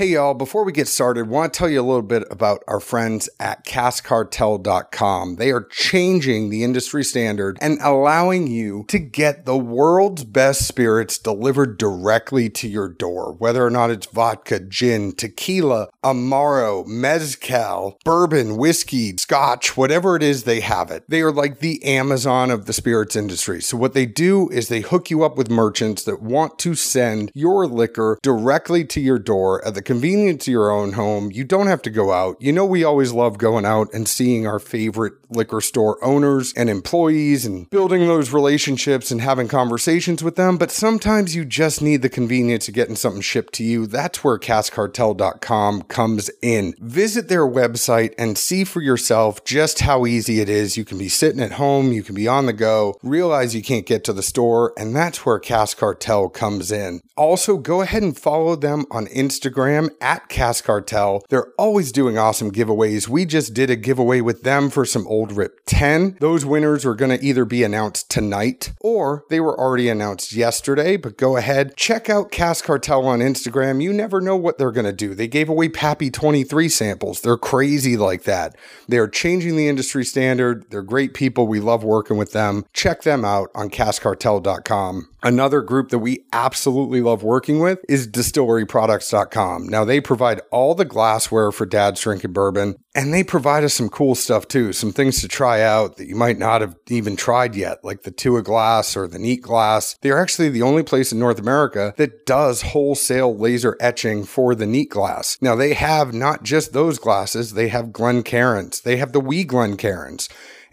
Hey, y'all, before we get started, I want to tell you a little bit about our friends at CaskCartel.com. They are changing the industry standard and allowing you to get the world's best spirits delivered directly to your door, whether or not it's vodka, gin, tequila, Amaro, Mezcal, bourbon, whiskey, scotch, whatever it is, they have it. They are like the Amazon of the spirits industry. So, what they do is they hook you up with merchants that want to send your liquor directly to your door at the convenience of your own home. You don't have to go out. You know, we always love going out and seeing our favorite liquor store owners and employees and building those relationships and having conversations with them. But sometimes you just need the convenience of getting something shipped to you. That's where CaskCartel.com comes in. Visit their website and see for yourself just how easy it is. You can be sitting at home, you can be on the go, realize you can't get to the store, and that's where Cask Cartel comes in. Also, go ahead and follow them on Instagram at Cask Cartel. They're always doing awesome giveaways. We just did a giveaway with them for some Old Rip 10. Those winners are going to either be announced tonight or they were already announced yesterday, but go ahead, check out Cask Cartel on Instagram. You never know what they're going to do. They gave away Pappy 23 samples. They're crazy like that. They are changing the industry standard. They're great people. We love working with them. Check them out on caskcartel.com. Another group that we absolutely love working with is distilleryproducts.com. Now they provide all the glassware for dad's drinking bourbon and they provide us some cool stuff too, some things to try out that you might not have even tried yet, like the Tua glass or the Neat glass. They're actually the only place in North America that does wholesale laser etching for the Neat glass. Now they have not just those glasses, they have Glencairns, they have the wee Glencairns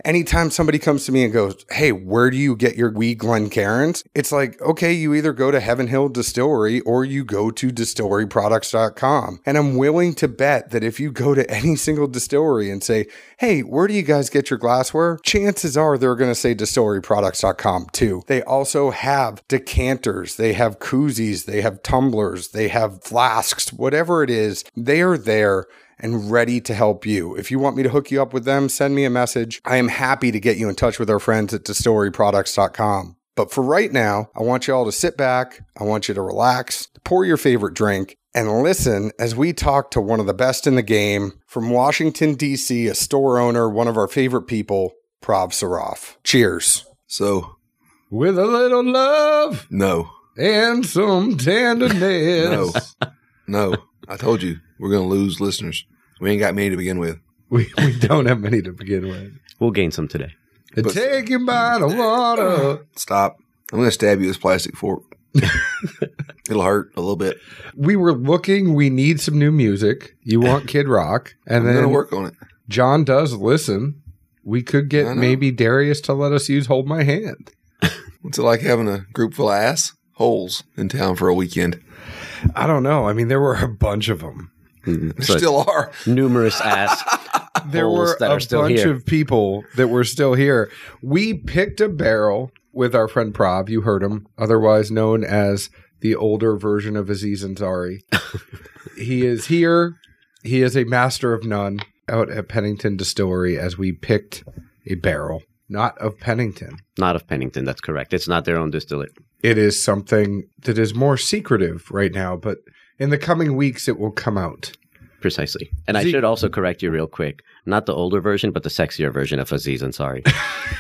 anytime somebody comes to me and goes, Hey, where do you get your wee Glencairns? It's like, okay, you either go to Heaven Hill Distillery or you go to distilleryproducts.com. And I'm willing to bet that if you go to any single distillery and say, Hey, where do you guys get your glassware? Chances are they're going to say distilleryproducts.com too. They also have decanters, they have koozies, they have tumblers, they have flasks, whatever it is, they are there and ready to help you. If you want me to hook you up with them, send me a message. I am happy to get you in touch with our friends at distilleryproducts.com. But for right now, I want you all to sit back. I want you to relax, pour your favorite drink, and listen as we talk to one of the best in the game from Washington, D.C., a store owner, one of our favorite people, Prav Saraf. Cheers. So, With a little love no, and some tenderness. no, no. I told you we're going to lose listeners. We ain't got many to begin with. We, we don't have many to begin with. We'll gain some today. And take him by the water. Stop. I'm going to stab you with this plastic fork. It'll hurt a little bit. We were looking, we need some new music. You want Kid Rock. And I'm going to then work on it. John does listen. We could I get know. maybe Darius to let us use Hold My Hand. What's it like having a group full of ass holes in town for a weekend? I don't know. I mean, there were a bunch of them. Mm-hmm. There So still are. numerous ass. There were that a are still bunch here. of people that were still here. We picked a barrel with our friend Prav. You heard him, otherwise known as the older version of Aziz Ansari. he is here. He is a master of none out at Pennington Distillery as we picked a barrel, not of Pennington. Not of Pennington. That's correct. It's not their own distillate. It is something that is more secretive right now, but in the coming weeks it will come out. Precisely. And I should also correct you real quick. Not the older version, but the sexier version of Aziz Ansari.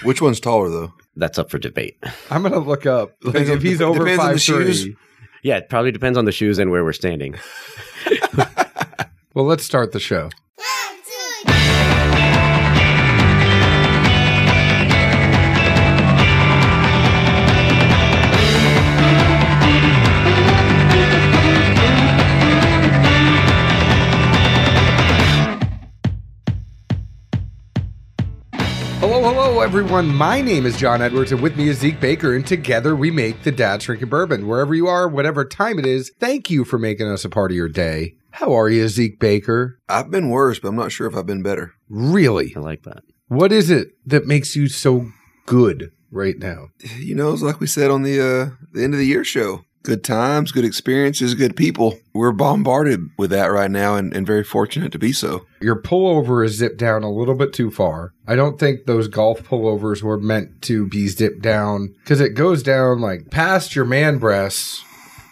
Which one's taller, though? That's up for debate. I'm gonna look up like Depends if he's over depends on the five shoes. Yeah, it probably depends on the shoes and where we're standing. Well, let's start the show. Hello, hello, everyone. My name is John Edwards, and with me is Zeke Baker, and together we make the Dad's Drinking Bourbon. Wherever you are, whatever time it is, thank you for making us a part of your day. How are you, Zeke Baker? I've been worse, but I'm not sure if I've been better. Really? I like that. What is it that makes you so good right now? You know, it's like we said on the uh, the end of the year show. Good times, good experiences, good people. We're bombarded with that right now and, and very fortunate to be so. Your pullover is zipped down a little bit too far. I don't think those golf pullovers were meant to be zipped down because it goes down like past your man breasts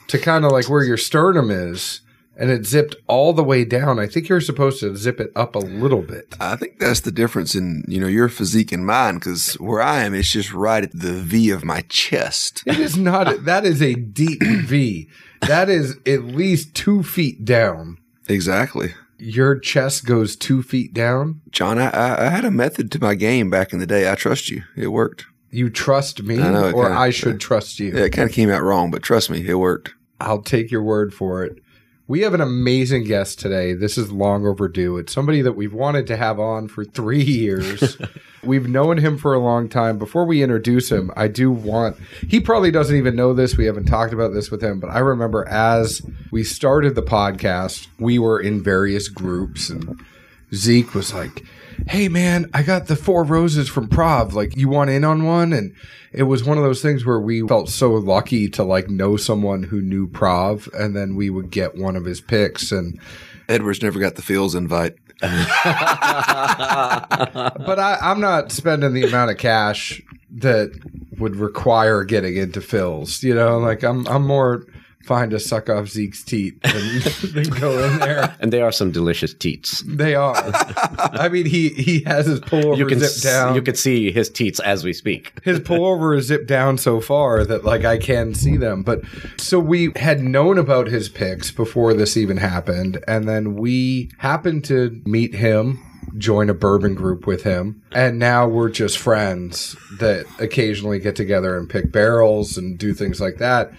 to kind of like where your sternum is. And it zipped all the way down. I think you're supposed to zip it up a little bit. I think that's the difference in you know your physique and mine because where I am, it's just right at the V of my chest. It is not. that is a deep V. That is at least two feet down. Exactly, Your chest goes two feet down. John. I, I, I had a method to my game back in the day. I trust you. It worked. You trust me, I know, or kinda- I should trust you. Yeah, it kind of came out wrong, but trust me, it worked. I'll take your word for it. We have an amazing guest today. This is long overdue. It's somebody that we've wanted to have on for three years. we've known him for a long time. Before we introduce him, I do want, he probably doesn't even know this. We haven't talked about this with him, but I remember as we started the podcast, we were in various groups and Zeke was like, Hey man, I got the four roses from Prav. Like, you want in on one? And it was one of those things where we felt so lucky to like know someone who knew Prav, and then we would get one of his picks. And Edwards never got the Fields invite. but I, I'm not spending the amount of cash that would require getting into Phil's. You know, like I'm I'm more fine to suck off Zeke's teeth than, than go in there. And they are some delicious teats. They are. I mean, he he has his pullover You can zipped s- down. you can see his teats as we speak. his pullover is zipped down so far that like I can see them. But so we had known about his picks before this even happened, and then we happened to meet him, join a bourbon group with him, and now we're just friends that occasionally get together and pick barrels and do things like that.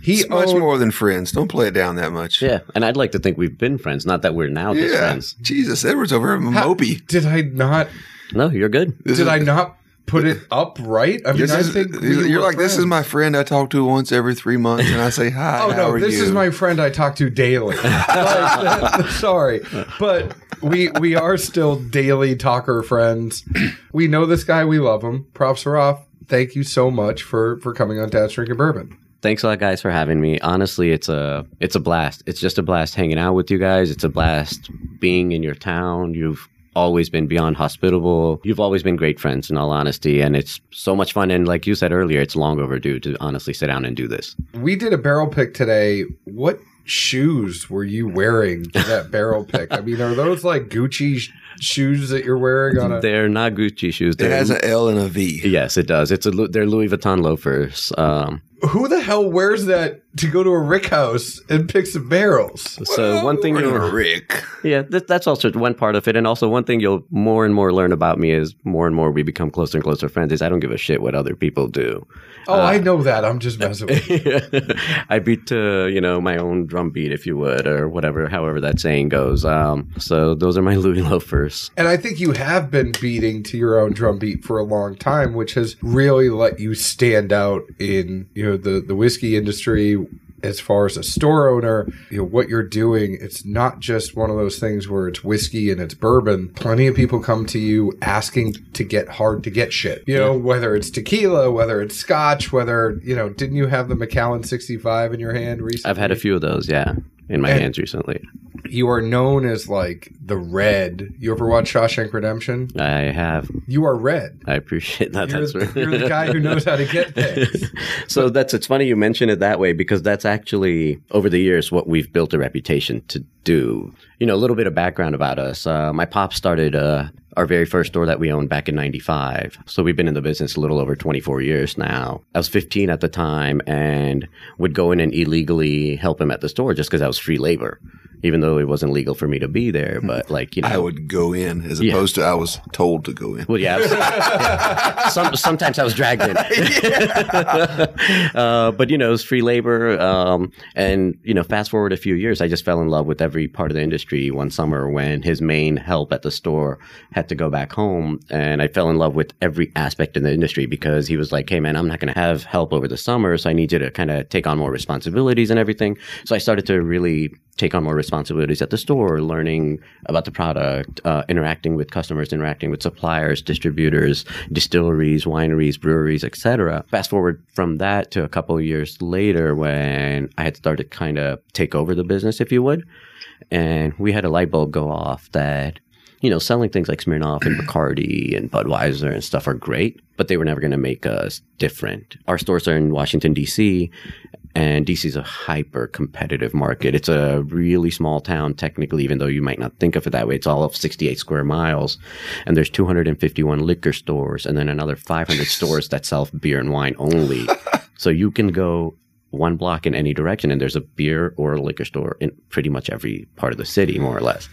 He It's much owned- more than friends. Don't play it down that much. Yeah, and I'd like to think we've been friends. Not that we're now just Yeah. friends. Jesus, Edwards over here, How- mopey. Did I not? No, you're good. This Did is- I not put it up right? I mean, This I is- think we you're were like, this is my friend I talk to once every three months, and I say hi. Oh how no, are this you? is my friend I talk to daily. Like, sorry, but we we are still daily talker friends. We know this guy. We love him. Prav Saraf. Thank you so much for for coming on Dad's Drinking Bourbon. Thanks a lot, guys, for having me. Honestly, it's a it's a blast. It's just a blast hanging out with you guys. It's a blast being in your town. You've always been beyond hospitable. You've always been great friends, in all honesty, and it's so much fun. And like you said earlier, it's long overdue to honestly sit down and do this. We did a barrel pick today. What shoes were you wearing to that barrel pick? I mean, are those like Gucci sh- shoes that you're wearing on a? They're not Gucci shoes. It They're, has an L and a V. yes, it does. It's a they're Louis Vuitton loafers. Um, Who the hell wears that to go to a Rick house and pick some barrels? so one thing We're you'll gonna Rick. Yeah, th- that's also one part of it. And also, one thing you'll more and more learn about me is more and more we become closer and closer friends is I don't give a shit what other people do. Oh, I know that. I'm just messing with you. I beat to, you know, my own drum beat, if you would, or whatever, however that saying goes. Um, so those are my Louis loafers. And I think you have been beating to your own drum beat for a long time, which has really let you stand out in you know the the whiskey industry. As far as a store owner, you know what you're doing. It's not just one of those things where it's whiskey and it's bourbon. Plenty of people come to you asking to get hard to get shit. You know whether it's tequila, whether it's scotch, whether you know. Didn't you have the Macallan 65 in your hand recently? I've had a few of those, yeah, in my And- hands recently. You are known as like the red. You ever watch Shawshank Redemption? I have. You are red. I appreciate that. You're, that's the, you're the guy who knows how to get things. so that's it's funny you mention it that way because that's actually over the years what we've built a reputation to do. You know, a little bit of background about us. Uh, my pop started uh, our very first store that we owned back in '95. So we've been in the business a little over 24 years now. I was 15 at the time and would go in and illegally help him at the store just because I was free labor. Even though it wasn't legal for me to be there, but like you know, I would go in as Yeah. opposed to I was told to go in. well, yeah. Was- yeah. Some, sometimes I was dragged in. uh, but, you know, it was free labor. Um, and, you know, fast forward a few years, I just fell in love with every part of the industry one summer when his main help at the store had to go back home. And I fell in love with every aspect in the industry because he was like, hey, man, I'm not going to have help over the summer. So I need you to kind of take on more responsibilities and everything. So I started to really take on more responsibilities at the store, learning about the product, uh, interacting with customers, interacting with suppliers, distributors, distilleries, wineries, breweries, etc. Fast forward from that to a couple years later when I had started kind of take over the business, if you would, and we had a light bulb go off that. You know, selling things like Smirnoff and Bacardi and Budweiser and stuff are great, but they were never going to make us different. Our stores are in Washington, D.C., And DC is a hyper competitive market. It's a really small town, technically, even though you might not think of it that way. It's all of 68 square miles. And there's 251 liquor stores and then another 500 stores that sell beer and wine only. so you can go one block in any direction and there's a beer or a liquor store in pretty much every part of the city more or less.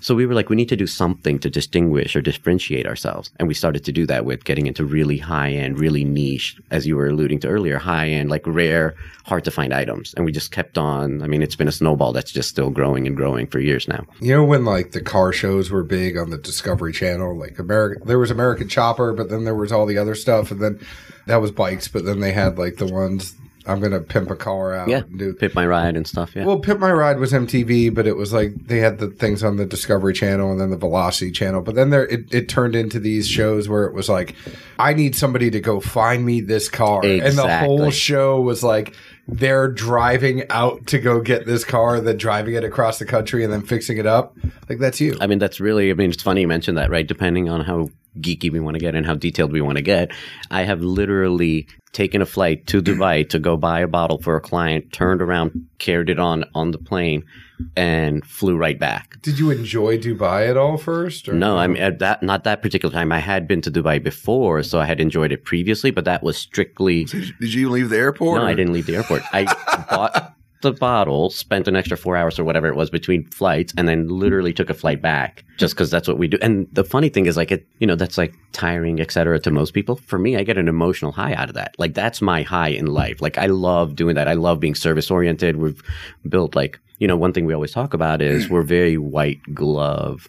So we were like we need to do something to distinguish or differentiate ourselves. And we started to do that with getting into really high end really niche as you were alluding to earlier high end like rare hard to find items. And we just kept on. I mean it's been a snowball that's just still growing and growing for years now. You know when like the car shows were big on the Discovery Channel, like American, there was American Chopper, but then there was all the other stuff, and then that was bikes, but then they had like the ones I'm gonna pimp a car out. yeah and do. pimp my ride and stuff yeah Well, Pimp My Ride was MTV, but it was like they had the things on the Discovery Channel and then the Velocity Channel. But then there, it, it turned into these shows where it was like, I need somebody to go find me this car, and the whole show was like they're driving out to go get this car, then driving it across the country and then fixing it up. Like that's you. I mean, that's really, I mean, it's funny you mentioned that, right? Depending on how geeky we want to get and how detailed we want to get. I have literally taken a flight to Dubai to go buy a bottle for a client, turned around, carried it on on the plane, and flew right back. Did you enjoy Dubai at all first? Or? No, I mean at that not that particular time. I had been to Dubai before, so I had enjoyed it previously, but that was strictly Did you leave the airport? no. or- I didn't leave the airport. I bought the bottle, spent an extra four hours or whatever it was between flights, and then literally took a flight back just because that's what we do. And the funny thing is, like, it, you know, that's like tiring, et cetera, to most people. For me, I get an emotional high out of that. Like, that's my high in life. Like, I love doing that. I love being service oriented. We've built like, you know, one thing we always talk about is we're very white glove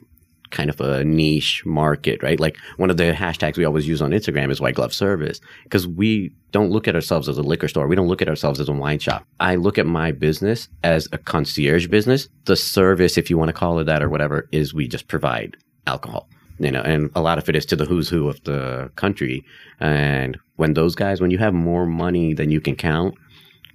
kind of a niche market, right? Like one of the hashtags we always use on Instagram is white glove service because we don't look at ourselves as a liquor store. We don't look at ourselves as a wine shop. I look at my business as a concierge business. The service, if you want to call it that or whatever, is we just provide alcohol. You know, and a lot of it is to the who's who of the country. And when those guys, when you have more money than you can count,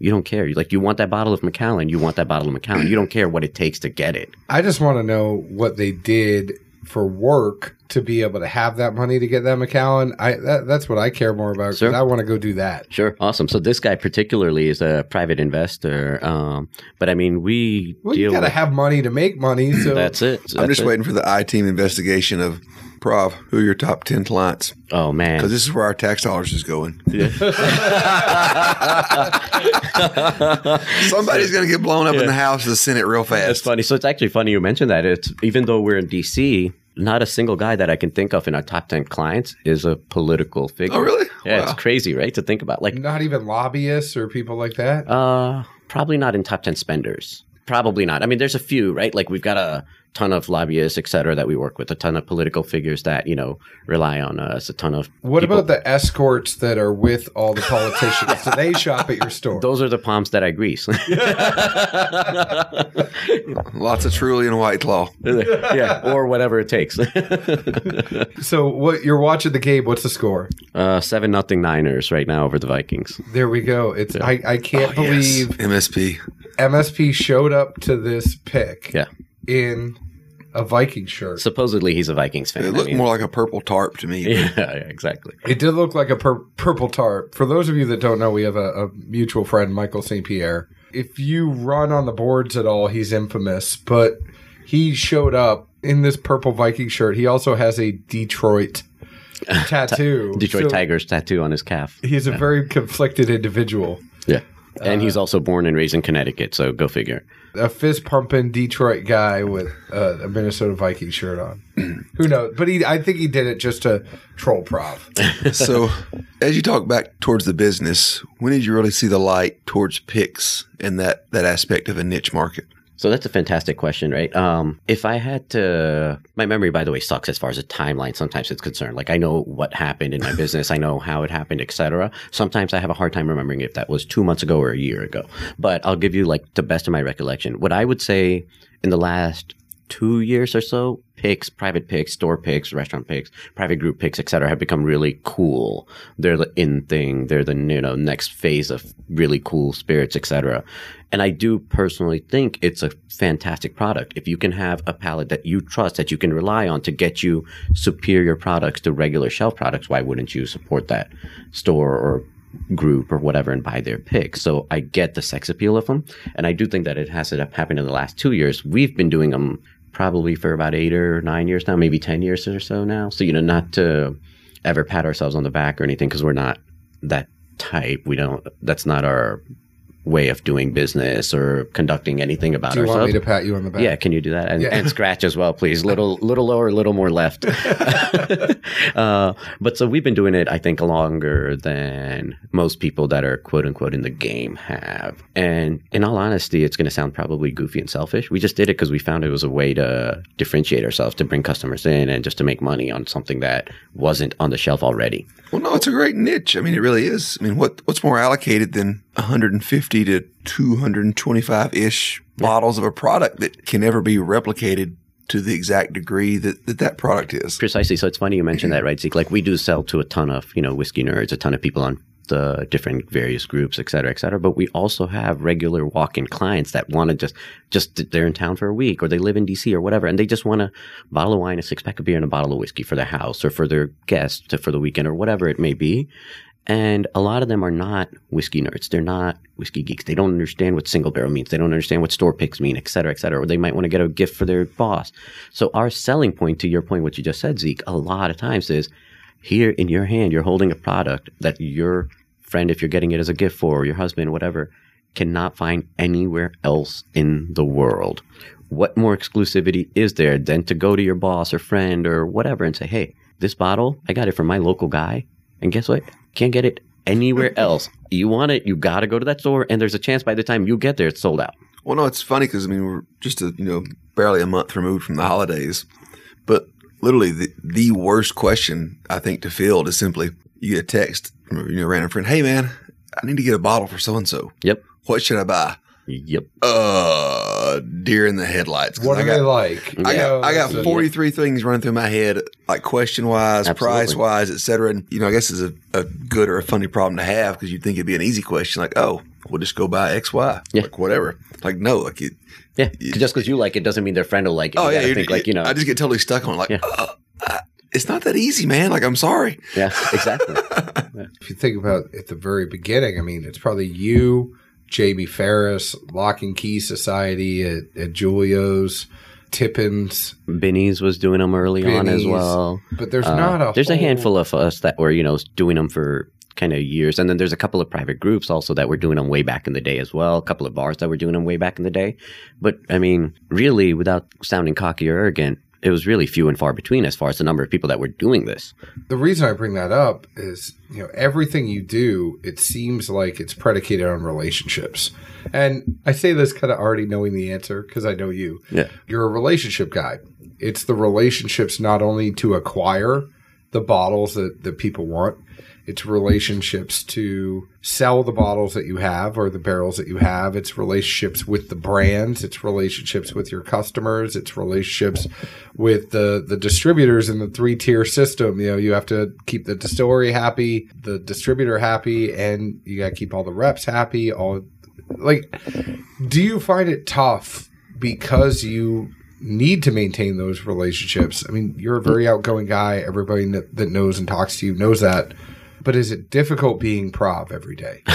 you don't care. You- Like you want that bottle of Macallan, you want that bottle of Macallan. You don't care what it takes to get it. I just want to know what they did for work to be able to have that money to get that Macallan. I that, that's what I care more about because Sure. I want to go do that. Sure, awesome. So this guy particularly is a private investor, um, but I mean, we Well, you got to with, have money to make money. So that's it. I'm That's just it. waiting for the I team investigation of Prav. Who are your top ten clients? Oh man, Because this is where our tax dollars is going. Somebody's going to get blown up in the House of the Senate real fast. That's funny. So it's actually funny you mentioned that. It's even though we're in DC, not a single guy that I can think of in our top ten clients is a political figure. Oh, really? Yeah, Wow. it's crazy, right? To think about, like, not even lobbyists or people like that. uh, probably not in top ten spenders. Probably not. I mean, there's a few, right? Like we've got a ton of lobbyists, et cetera, that we work with, a ton of political figures that you know rely on us, a ton of. What people- about the escorts that are with all the politicians? Do they shop at your store? Those are the palms that I grease. Lots of Truly and White Claw. yeah, or whatever it takes. so what you're watching the game? What's the score? uh, seven nothing Niners right now over the Vikings. There we go. It's I, I can't Oh, yes. believe MSP. MSP showed up to this pick Yeah. in a Viking shirt. Supposedly he's a Vikings fan. It I looked mean- more like a purple tarp to me. yeah, yeah, exactly. It did look like a pur- purple tarp. For those of you that don't know, we have a, a mutual friend, Michael St. Pierre. If you run on the boards at all, he's infamous, but he showed up in this purple Viking shirt. He also has a Detroit tattoo. Detroit So Tigers tattoo on his calf. He's a very conflicted individual. Yeah. And Uh, he's also born and raised in Connecticut, so go figure. A fist pumping Detroit guy with uh, a Minnesota Viking shirt on. Who knows? But he, I think he did it just to troll Prav. so, as you talk back towards the business, when did you really see the light towards picks and that, that aspect of a niche market? So that's a fantastic question, right? Um, if I had to, my memory, by the way, sucks as far as a timeline. Sometimes it's concerned. Like I know what happened in my business, I know how it happened, etc. Sometimes I have a hard time remembering if that was two months ago or a year ago. But I'll give you like the best of my recollection. What I would say in the last two years or so, picks, private picks, store picks, restaurant picks, private group picks, etc., have become really cool. They're the in thing. They're the you know next phase of really cool spirits, etc. And I do personally think it's a fantastic product. If you can have a palate that you trust, that you can rely on to get you superior products to regular shelf products, why wouldn't you support that store or group or whatever and buy their pick. So I get the sex appeal of them. And I do think that it has happened in the last two years. We've been doing them probably for about eight or nine years now, maybe 10 years or so now. So, you know, not to ever pat ourselves on the back or anything because we're not that type. We don't, that's not our way of doing business or conducting anything about Do you ourselves. want me to pat you on the back? Yeah, can you do that? And, Yeah. and scratch as well, please. Little, little lower, a little more left. uh, but so we've been doing it, I think, longer than most people that are quote unquote in the game have. And in all honesty, it's going to sound probably goofy and selfish. We just did it because we found it was a way to differentiate ourselves, to bring customers in, and just to make money on something that wasn't on the shelf already. Well, no, it's a great niche. I mean, it really is. I mean, what what's more allocated than 150 to 225 ish bottles of a product that can never be replicated to the exact degree that that, that product is? Precisely. So it's funny you mentioned that, right, Zeke? Like we do sell to a ton of, you know, whiskey nerds, a ton of people on the different various groups, et cetera, et cetera. But we also have regular walk-in clients that want to just, just they're in town for a week or they live in DC or whatever, and they just want a bottle of wine, a six-pack of beer, and a bottle of whiskey for their house or for their guests to, for the weekend or whatever it may be. And a lot of them are not whiskey nerds. They're not whiskey geeks. They don't understand what single barrel means. They don't understand what store picks mean, et cetera, et cetera. Or they might want to get a gift for their boss. So our selling point, to your point, what you just said, Zeke, a lot of times is here in your hand, you're holding a product that your friend, if you're getting it as a gift for, or your husband, whatever, cannot find anywhere else in the world. What more exclusivity is there than to go to your boss or friend or whatever and say, hey, this bottle, I got it from my local guy. And guess what? Can't get it anywhere else. You want it, you got to go to that store. And there's a chance by the time you get there, it's sold out. Well, no, it's funny because I mean we're just a you know barely a month removed from the holidays, but literally the the worst question I think to field is simply you get a text from a you know random friend, hey man, I need to get a bottle for so and so. Yep. What should I buy? Yep. Uh, deer in the headlights. What I are got, they like? I You know, got I got 43 things running through my head, like question wise, price wise, et cetera. And, you know, I guess it's a, a good or a funny problem to have because you'd think it'd be an easy question, like, oh, we'll just go buy X, Y, Yeah. like whatever. Like, no, like, it, Yeah. 'Cause just because you like it doesn't mean their friend will like it. oh, You yeah, gotta you think like, you know. I just get totally stuck on it, like, Yeah. uh, uh, it's not that easy, man. Like, I'm sorry. yeah, exactly. if you think about at the very beginning, I mean, it's probably you, Jamie Ferris, Lock and Key Society at, at Julio's, Tippins, Binny's was doing them early on as well. but there's Uh, not a there's a handful of us that were you know doing them for kind of years. And then there's a couple of private groups also that were doing them way back in the day as well. A couple of bars that were doing them way back in the day. But i mean really without sounding cocky or arrogant it was really few and far between as far as the number of people that were doing this The reason I bring that up is, you know, everything you do, it seems like it's predicated on relationships. And I say this kind of already knowing the answer because I know you. Yeah. You're a relationship guy. It's the relationships not only to acquire the bottles that, that people want, it's relationships to sell the bottles that you have or the barrels that you have. It's relationships with the brands. It's relationships with your customers. It's relationships with the, the distributors in the three tier system. You know, you have to keep the distillery happy, the distributor happy, and you got to keep all the reps happy. All like, do you find it tough because you need to maintain those relationships? I mean, you're a very outgoing guy. Everybody kn- that knows and talks to you knows that. But is it difficult being prav every day?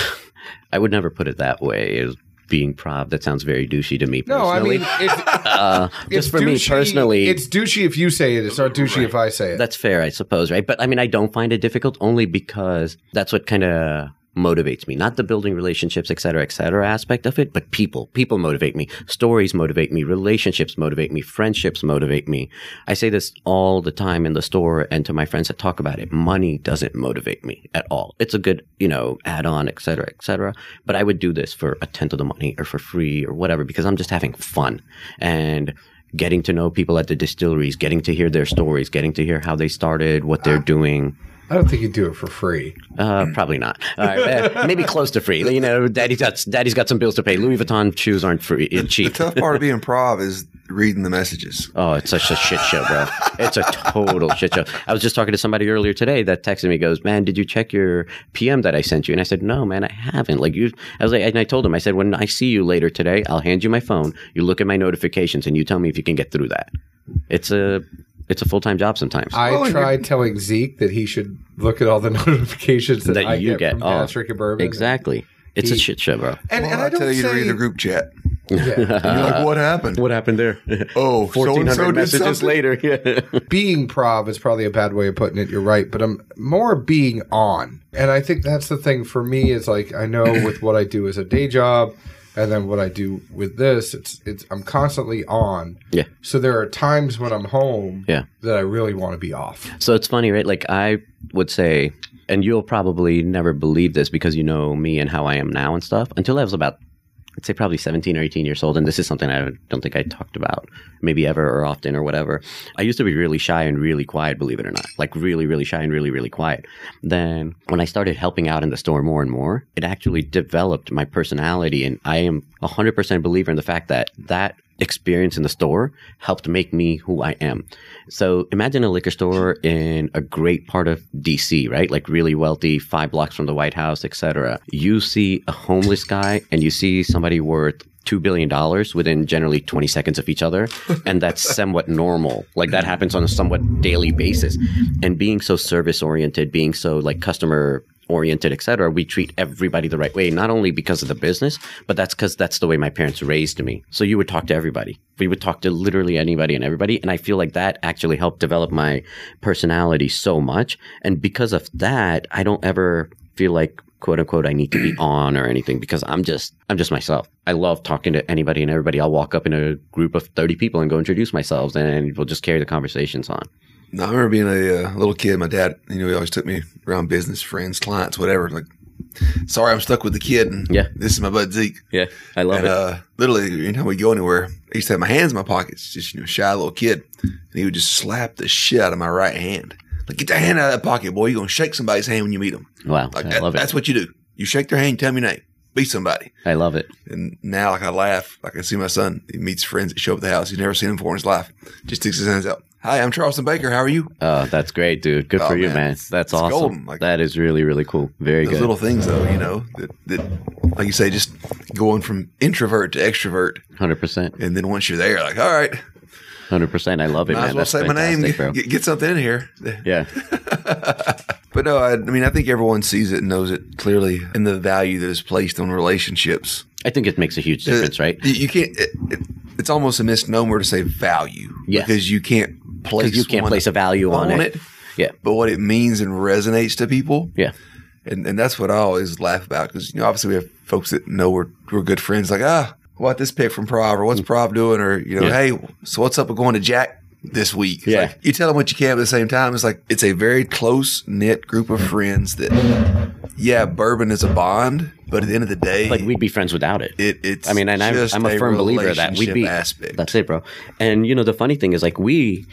i would never put it that way as being prav that sounds very douchey to me No, I mean, it's, uh, just for me personally it's douchey if you say it. It's not douchey if I say it. That's fair, I suppose, right? But I mean, I don't find it difficult only because that's what kind of motivates me. Not the building relationships, et cetera, et cetera aspect of it, but people. People motivate me. Stories motivate me. Relationships motivate me. Friendships motivate me. I say this all the time in the store and to my friends that talk about it. Money doesn't motivate me at all. It's a good, you know, add on, et cetera, et cetera. But I would do this for a tenth of the money or for free or whatever because I'm just having fun. And getting to know people at the distilleries, getting to hear their stories, getting to hear how they started, what they're doing. I don't think you do it for free. Uh, probably not. All right, uh, maybe close to free. You know, daddy's got daddy's got some bills to pay. Louis Vuitton shoes aren't free, uh, The cheap. tough part of being prav is reading the messages. Oh, it's such a shit show, bro. It's a total shit show. I was just talking to somebody earlier today that texted me, goes, "Man, did you check your PM that I sent you?" And I said, "No, man, I haven't." Like you, I was like, and I told him, I said, "When I see you later today, I'll hand you my phone. You look at my notifications, and you tell me if you can get through that." It's a it's a full time job sometimes. I Well, and tried telling Zeke that he should look at all the notifications that, That I you get, get. from Oh, Patrick and Bourbon. exactly. It's a He- shit show, bro. And, Well, and I I don't tell you to read the group chat. Yeah. You're like, what happened? What happened there? Oh, Fourteen so-and-so messages something? later. Yeah. being prav is probably a bad way of putting it. You're right, but I'm more being on, and I think that's the thing for me. Is like I know with what I do as a day job, and then what I do with this, it's it's I'm constantly on. Yeah. So there are times when I'm home. Yeah. That I really want to be off. So it's funny, right? Like I would say, and you'll probably never believe this because you know me and how I am now and stuff. Until I was about, I'd say probably 17 or 18 years old, and this is something I don't think I talked about maybe ever or often or whatever. I used to be really shy and really quiet, believe it or not, like really, really shy and really, really quiet. Then when I started helping out in the store more and more, it actually developed my personality, and I am 100% believer in the fact that that experience in the store helped make me who I am. So imagine a liquor store in a great part of DC, right? Like really wealthy, five blocks from the White House, etc. You see a homeless guy and you see somebody worth $2 billion within generally 20 seconds of each other. And that's somewhat normal. Like that happens on a somewhat daily basis. And being so service oriented, being so like customer oriented, et cetera, we treat everybody the right way, not only because of the business, but that's because that's the way my parents raised me. So you would talk to everybody. We would talk to literally anybody and everybody. And I feel like that actually helped develop my personality so much. And because of that, I don't ever feel like quote unquote I need to be on or anything because I'm just I'm just myself. I love talking to anybody and everybody. I'll walk up in a group of 30 people and go introduce myself and we'll just carry the conversations on. No, I remember being a uh, little kid. My dad, you know, he always took me around business, friends, clients, whatever. Like, sorry, I'm stuck with the kid, and Yeah. this is my bud Zeke. Yeah, I love and it. uh, literally, anytime we go anywhere, I used to have my hands in my pockets, just you know, shy little kid, and he would just slap the shit out of my right hand. Like, get that hand out of that pocket, boy. You're gonna shake somebody's hand when you meet them. wow, Like I that, love it. that's what you do. You shake their hand, tell them your name, be somebody. I love it. And now, like I laugh, like I see my son. He meets friends that show up at the house. He's never seen them before in his life. Just sticks his hands out. Hi, I'm Charleston Baker. How are you? Oh, that's great, dude. Good Oh, for you, man. man. That's it's awesome. golden. Like- that is really, really cool. Very good. Those little things, though, you know, that, that, like you say, just going from introvert to extrovert. Hundred percent. And then once you're there, like, all right, Hundred percent. I love it, might man. as well That's say my name, get, get something in here. Yeah. But no, I, I mean, I think everyone sees it and knows it clearly in the value that is placed on relationships. I think it makes a huge uh, difference, right? You, you can't, it, it, it's almost a misnomer to say value. Yes. Because you can't place Because you can't place a value on, it. it. Yeah. But what it means and resonates to people. Yeah. And, and that's what I always laugh about because, you know, obviously we have folks that know we're, we're good friends, like, ah, what this pick from Prav or what's Prav doing? Or, you know, Mm. Yeah. hey, so what's up with going to Jack this week? It's Yeah. like, you tell them what you can, but at the same time, it's like, it's a very close knit group of friends that, yeah, bourbon is a bond, but at the end of the day, Like we'd be friends without it. it, it's I mean, and I'm, I'm a firm believer that we'd be. aspect. That's it, bro. And you know, the funny thing is, like we,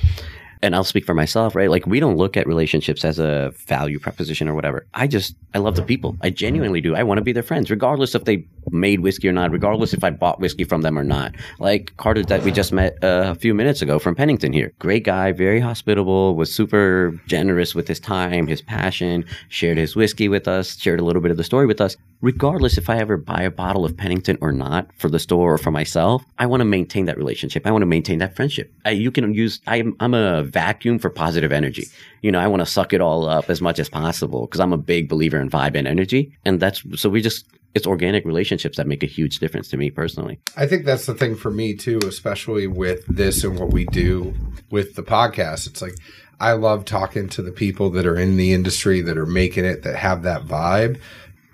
and I'll speak for myself, right? Like we don't look at relationships as a value proposition or whatever. I just, I love the people. I genuinely do. I want to be their friends, regardless if they made whiskey or not, regardless if I bought whiskey from them or not. Like Carter that we just met uh, a few minutes ago from Pennington here. Great guy, very hospitable, was super generous with his time, his passion, shared his whiskey with us, shared a little bit of the story with us. Regardless if I ever buy a bottle of Pennington or not for the store or for myself, I want to maintain that relationship. I want to maintain that friendship. I, you can use, I'm, I'm a vacuum for positive energy. You know, I want to suck it all up as much as possible because I'm a big believer in vibe and energy. And that's, so we just, it's organic relationships that make a huge difference to me personally. I think that's the thing for me too, especially with this and what we do with the podcast. It's like I love talking to the people that are in the industry that are making it that have that vibe.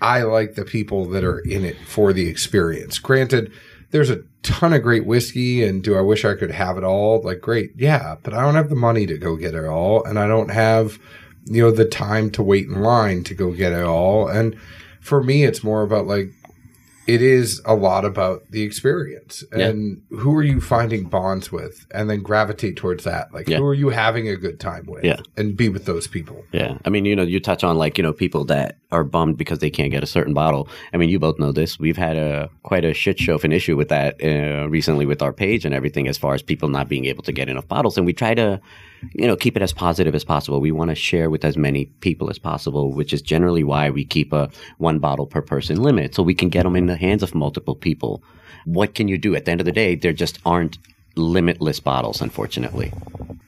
I like the people that are in it for the experience. Granted, there's a ton of great whiskey and do I wish I could have it all? Like great. Yeah, but I don't have the money to go get it all and I don't have you know the time to wait in line to go get it all and for me it's more about like it is a lot about the experience and who are you finding bonds with and then gravitate towards that like Yeah. who are you having a good time with Yeah. and be with those people Yeah. I mean, you know, you touch on like, you know, people that are bummed because they can't get a certain bottle. I mean, you both know this. We've had a quite a shit show of an issue with that uh, recently with our page and everything as far as people not being able to get enough bottles. And we try to, you know, keep it as positive as possible. We want to share with as many people as possible, which is generally why we keep a one bottle per person limit so we can get them in the hands of multiple people. What can you do? At the end of the day, there just aren't limitless bottles, unfortunately.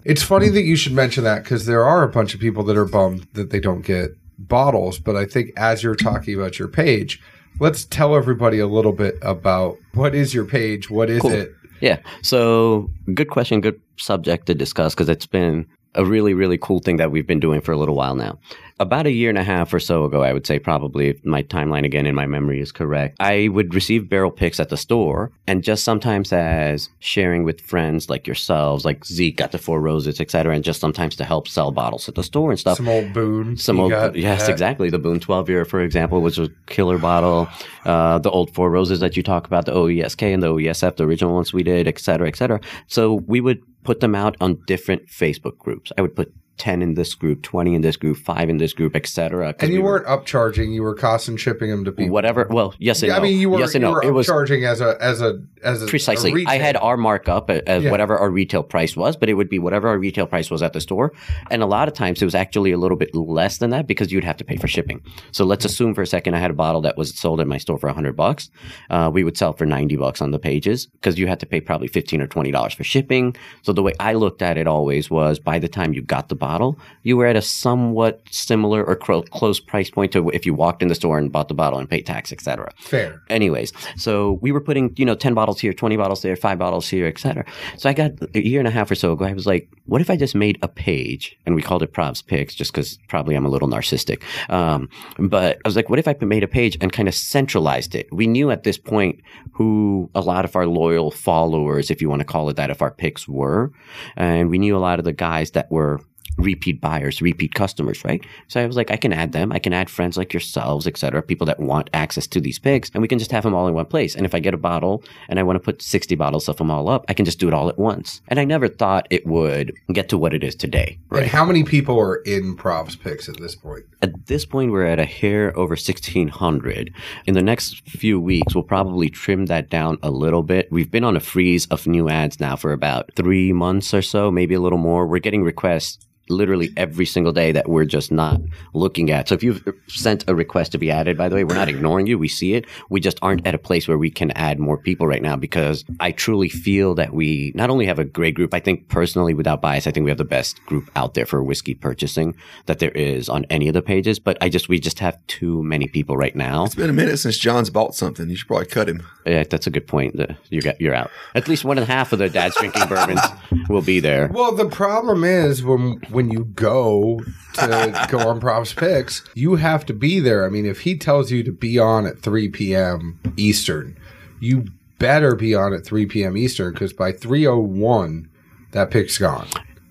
It's funny that you should mention that because there are a bunch of people that are bummed that they don't get bottles. But I think as you're talking about your page, let's tell everybody a little bit about what is your page, what is Cool. it. Yeah. So, good question, good subject to discuss because it's been a really, really cool thing that we've been doing for a little while now. About a year and a half or so ago, I would say, probably, if my timeline again in my memory is correct, I would receive barrel picks at the store and just sometimes as sharing with friends like yourselves, like Zeke got the Four Roses, et cetera, and just sometimes to help sell bottles at the store and stuff. Some old boon. some old got yes exactly. The boone 12 year for example was a killer bottle. Uh, the old four roses that you talk about the oesk and the oesf the original ones we did et cetera et cetera. So we would put them out on different facebook groups. I would put 10 in this group 20 in this group 5 in this group et cetera 'cause And you we were- weren't upcharging; you were cost and shipping them to people. whatever well yes and Yeah, no I mean, you were, yes and you no were it was upcharging as a as a as a Precisely. a I had our markup as Yeah. whatever our retail price was, but it would be whatever our retail price was at the store. And a lot of times it was actually a little bit less than that because you'd have to pay for shipping. So let's assume for a second I had a bottle that was sold at my store for 100 bucks. Uh, we would sell for 90 bucks on the pages because you had to pay probably 15 or $20 for shipping. So the way I looked at it always was by the time you got the bottle, you were at a somewhat similar or cro- close price point to if you walked in the store and bought the bottle and paid tax, etc fair. anyways so we were putting you know 10 bottles here 20 bottles there 5 bottles here etc so i got a year and a half or so ago i was like what if i just made a page and we called it prav's picks just because probably i'm a little narcissistic um, but i was like what if i made a page and kind of centralized it? We knew at this point who a lot of our loyal followers if you want to call it that of our picks were and we knew a lot of the guys that were repeat buyers, repeat customers, right? So I was like, I can add them. I can add friends like yourselves, et cetera, people that want access to these pigs, and we can just have them all in one place. And if I get a bottle and I want to put 60 bottles of them all up, I can just do it all at once. And I never thought it would get to what it is today, And right? how many people are in prav's picks at this point? At this point, we're at a hair over 1600. In the next few weeks, we'll probably trim that down a little bit. We've been on a freeze of new ads now for about three months or so, maybe a little more. We're getting requests literally every single day that we're just not looking at. So if you've sent a request to be added, by the way, we're not ignoring you. We see it. We just aren't at a place where we can add more people right now because I truly feel that we not only have a great group, I think personally, without bias, I think we have the best group out there for whiskey purchasing that there is on any of the pages. But I just, we just have too many people right now. It's been a minute since John's bought something. You should probably cut him. Yeah, that's a good point. You got, you're out. At least one and a half of the dad's drinking bourbons will be there. Well, the problem is when when you go to go on prav's picks, you have to be there. I mean, if he tells you to be on at 3 p.m. Eastern, you better be on at 3 p.m. Eastern because by 3:01, that pick's gone.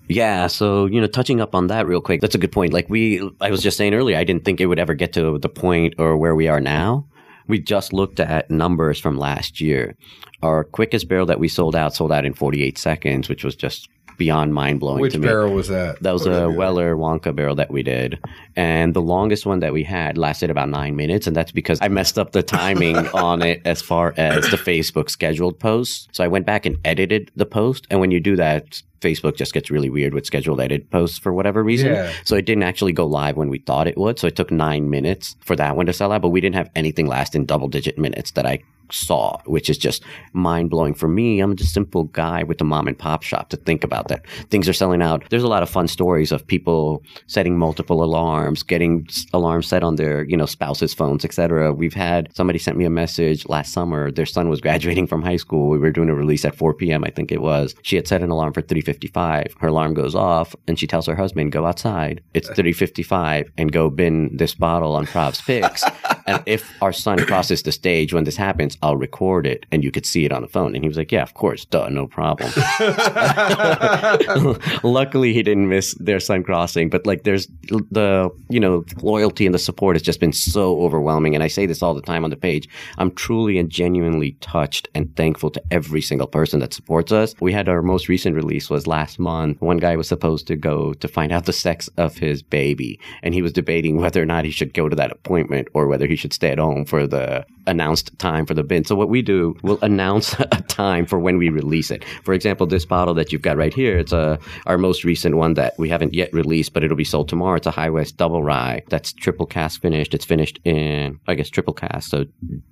Yeah, so you know, touching up on that real quick, that's a good point. Like we, I was just saying earlier, I didn't think it would ever get to the point or where we are now. We just looked at numbers from last year. Our quickest barrel that we sold out sold out in 48 seconds, which was just beyond mind blowing Which to me. barrel was that? That was a Weller Wonka barrel that we did. And the longest one that we had lasted about nine minutes. And that's because I messed up the timing on it as far as the Facebook scheduled post. So I went back and edited the post. And when you do that, Facebook just gets really weird with scheduled edit posts for whatever reason. Yeah. So it didn't actually go live when we thought it would. So it took nine minutes for that one to sell out, but we didn't have anything last in double digit minutes that I saw, which is just mind blowing for me. I'm just a simple guy with a mom and pop shop to think about that. Things are selling out. There's a lot of fun stories of people setting multiple alarms, getting alarms set on their, you know, spouses' phones, etc. We've had somebody sent me a message last summer. Their son was graduating from high school. We were doing a release at 4 p.m. I think it was. She had set an alarm for 3:55. Her alarm goes off, and she tells her husband, "Go outside. It's 3:55, and go bin this bottle on Prav's Picks." and if our son crosses the stage when this happens, I'll record it, and you could see it on the phone. And he was like, "Yeah, of course, duh, no problem." Luckily, he didn't miss their son crossing, but like, there's the you know loyalty and the support has just been so overwhelming. And I say this all the time on the page. I'm truly and genuinely touched and thankful to every single person that supports us. We had our most recent release was last month. One guy was supposed to go to find out the sex of his baby, and he was debating whether or not he should go to that appointment or whether he he should stay at home for the announced time for the bin. So what we do, we'll announce a time for when we release it. For example, this bottle that you've got right here, it's a our most recent one that we haven't yet released, but it'll be sold tomorrow. It's a High West Double Rye that's triple cask finished. It's finished in, I guess, triple cask, so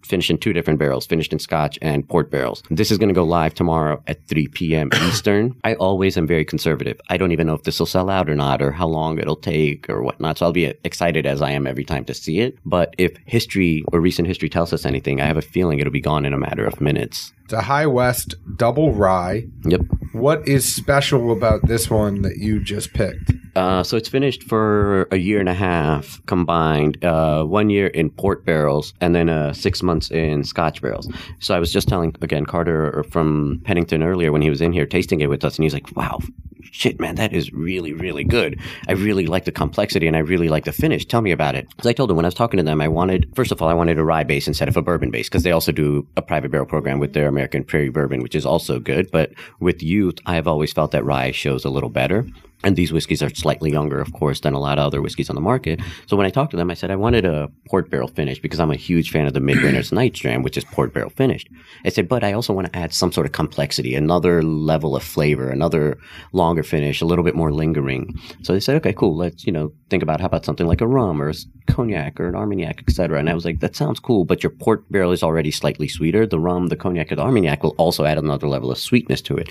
finished in two different barrels, finished in Scotch and port barrels. This is going to go live tomorrow at 3 p.m. Eastern. I always am very conservative. I don't even know if this will sell out or not, or how long it'll take, or whatnot. So I'll be excited as I am every time to see it. But if history or recent history tells us anything, I have a feeling it'll be gone in a matter of minutes. It's a High West double rye. Yep. What is special about this one that you just picked? Uh, so it's finished for a year and a half combined, uh, one year in port barrels and then uh, six months in Scotch barrels. So I was just telling again Carter from Pennington earlier when he was in here tasting it with us, and he's like, "Wow, shit, man, that is really, really good. I really like the complexity and I really like the finish. Tell me about it." Because I told them when I was talking to them, I wanted first of all, I wanted a rye base instead of a bourbon base because they also do a private barrel program with their American Prairie Bourbon, which is also good. But with youth, I have always felt that rye shows a little better. And these whiskeys are slightly younger, of course, than a lot of other whiskeys on the market. So when I talked to them, I said I wanted a port barrel finish because I'm a huge fan of the Midwinter's Night's Dram, which is port barrel finished. I said, but I also want to add some sort of complexity, another level of flavor, another longer finish, a little bit more lingering. So they said, okay, cool. Let's you know think about how about something like a rum or a cognac or an Armagnac, etc. And I was like, that sounds cool, but your port barrel is already slightly sweeter. The rum, the cognac, and the Armagnac will also add another level of sweetness to it.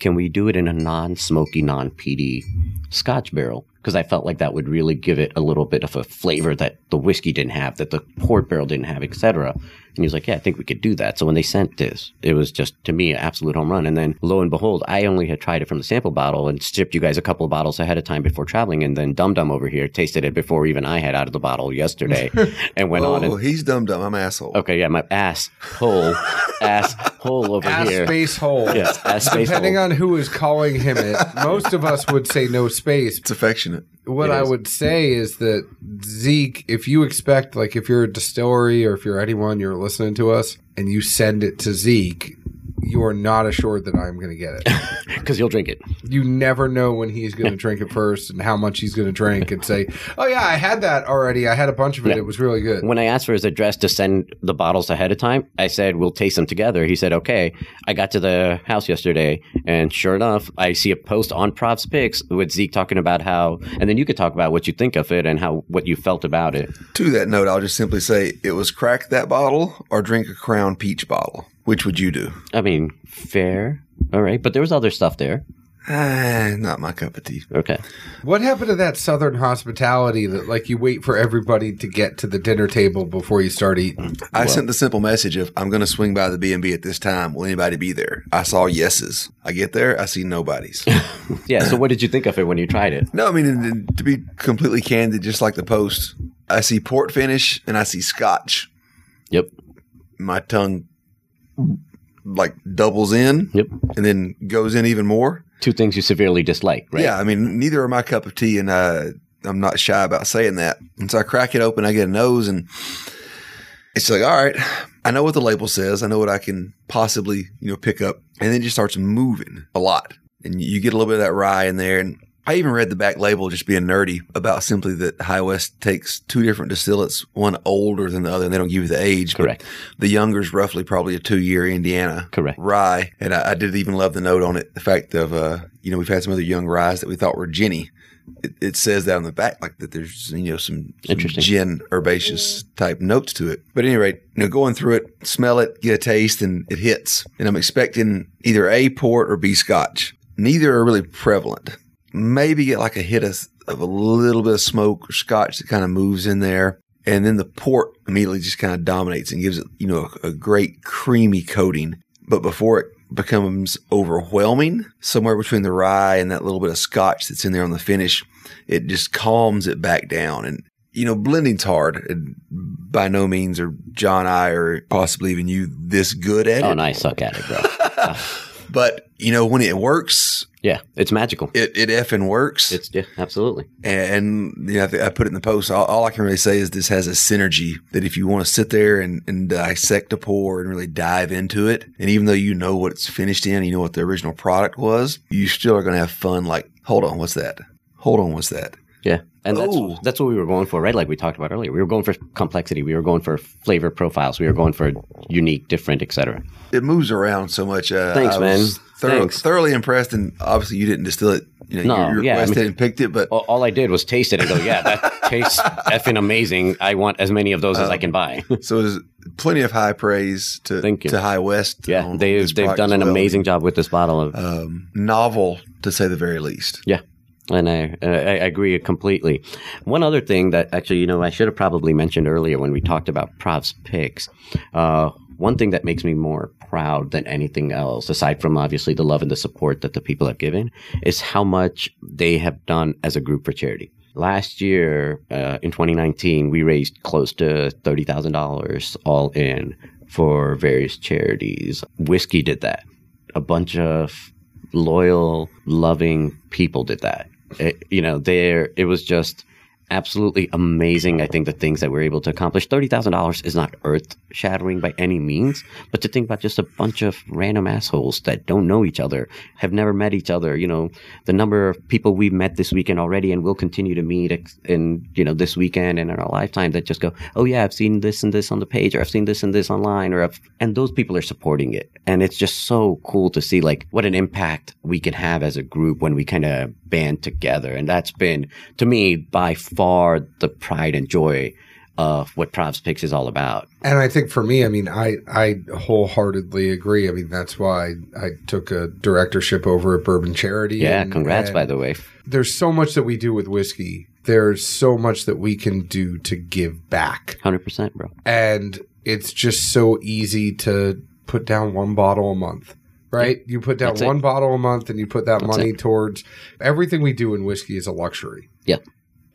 Can we do it in a non-smoky, non-peaty Scotch barrel? Because I felt like that would really give it a little bit of a flavor that the whiskey didn't have, that the port barrel didn't have, etc. And he was like, "Yeah, I think we could do that." So when they sent this, it was just to me an absolute home run. And then lo and behold, I only had tried it from the sample bottle and shipped you guys a couple of bottles ahead of time before traveling. And then Dum Dum over here tasted it before even I had out of the bottle yesterday, and went on. Oh, he's dumb dumb. I'm asshole. okay, yeah, my ass hole, ass hole over Ass here. space hole. Yes, ass space Depending hole. on who is calling him it, most of us would say no space. It's affectionate. What It I is. would say is that Zeke, if you expect, like, if you're a distillery or if you're anyone, you're listening to us, and you send it to Zeke, you are not assured that I'm going to get it. because you'll drink it. you never know when he's going to drink it first and how much he's going to drink, and say, "Oh yeah, I had that already. I had a bunch of it. Yeah. It was really good." When I asked for his address to send the bottles ahead of time, I said we'll taste them together. He said okay. I got to the house yesterday, and sure enough, I see a post on Prav's Picks with Zeke talking about how, and then you could talk about what you think of it and how what you felt about it. To that note, I'll just simply say it was crack that bottle or drink a Crown Peach bottle. Which would you do? I mean, fair, all right, but there was other stuff there. Ah, not my cup of tea. Okay, What happened to that Southern hospitality that, like, you wait for everybody to get to the dinner table before you start eating? I sent the simple message of I'm going to swing by the B and B at this time. Will anybody be there? I saw yeses. I get there, I see nobody's. yeah. So what did you think of it when you tried it? no, I mean and- and to be completely candid, just like the post, I see port finish and I see Scotch. Yep, My tongue like doubles in yep. and then goes in even more. Two things you severely dislike, right? Yeah, I mean, neither are my cup of tea, and uh, I'm not shy about saying that. And so I crack it open, I get a nose, and it's like, all right, I know what the label says, I know what I can possibly, you know, pick up, and then it just starts moving a lot, and you get a little bit of that rye in there, and I even read the back label, just being nerdy about simply that High West takes two different distillates, one older than the other, and they don't give you the age. Correct. the younger is roughly probably a two year Indiana Correct. rye. And I, I did even love the note on it. The fact of, uh, you know, we've had some other young ryes that we thought were ginny. It, it says that on the back, like that there's, you know, some, some Interesting. gin herbaceous type notes to it. But at any rate, you know, going through it, smell it, get a taste, and it hits. And I'm expecting either A port or B scotch. Neither are really prevalent. Maybe get like a hit of, of a little bit of smoke or scotch that kind of moves in there. And then the port immediately just kind of dominates and gives it, you know, a, a great creamy coating. But before it becomes overwhelming, somewhere between the rye and that little bit of scotch that's in there on the finish, it just calms it back down. And, you know, blending's hard. And by no means are John, I, or possibly even you this good at Oh, it. and I suck at it, bro. But, you know, when it works, yeah, it's magical. it, it effing works. It's yeah, absolutely. And you know, I, I put it in the post. All, all I can really say is this has a synergy that if you want to sit there and, and dissect a pour and really dive into it, and even though you know what it's finished in, you know what the original product was, you still are going to have fun. Like, hold on, what's that? Hold on, what's that? Yeah, and that's Oh. that's what we were going for, right? Like we talked about earlier, we were going for complexity, we were going for flavor profiles, we were going for unique, different, etc. It moves around so much. Uh, Thanks, I man. was thorough- Thoroughly impressed, and obviously you didn't distill it. You know, No, you yeah, I requested mean- and picked it, but All, all I did was taste it and go, yeah, that tastes effing amazing. I want as many of those as I can buy. so there's plenty of high praise to Thank you. to High West. yeah, on they've this they've done an well. amazing job with this bottle of um, novel to say the very least. Yeah. And I, I I agree completely. One other thing that actually, you know, I should have probably mentioned earlier when we talked about Prav's picks. Uh, one thing that makes me more proud than anything else, aside from obviously the love and the support that the people have given, is how much they have done as a group for charity. Last year, uh, in 2019, we raised close to $30,000 all in for various charities. Whiskey did that. A bunch of loyal, loving people did that. It, you know, there it was just absolutely amazing. I think the things that we're able to accomplish. Thirty thousand dollars is not earth shattering by any means, but to think about just a bunch of random assholes that don't know each other, have never met each other. You know, the number of people we've met this weekend already, and will continue to meet in you know this weekend and in our lifetime that just go, oh yeah, I've seen this and this on the page, or I've seen this and this online, or I've, and those people are supporting it, and it's just so cool to see like what an impact we can have as a group when we kind of band together, and that's been to me by far the pride and joy of what Prav's Picks is all about. And I think for me, I mean, I I wholeheartedly agree. I mean, that's why I took a directorship over at Bourbon Charity. Yeah, and- congrats and by the way. There's so much that we do with whiskey. There's so much that we can do to give back. Hundred percent, bro. and it's just so easy to put down one bottle a month right you put down That's it. one bottle a month and you put that That's money it. towards everything we do in whiskey is a luxury Yep.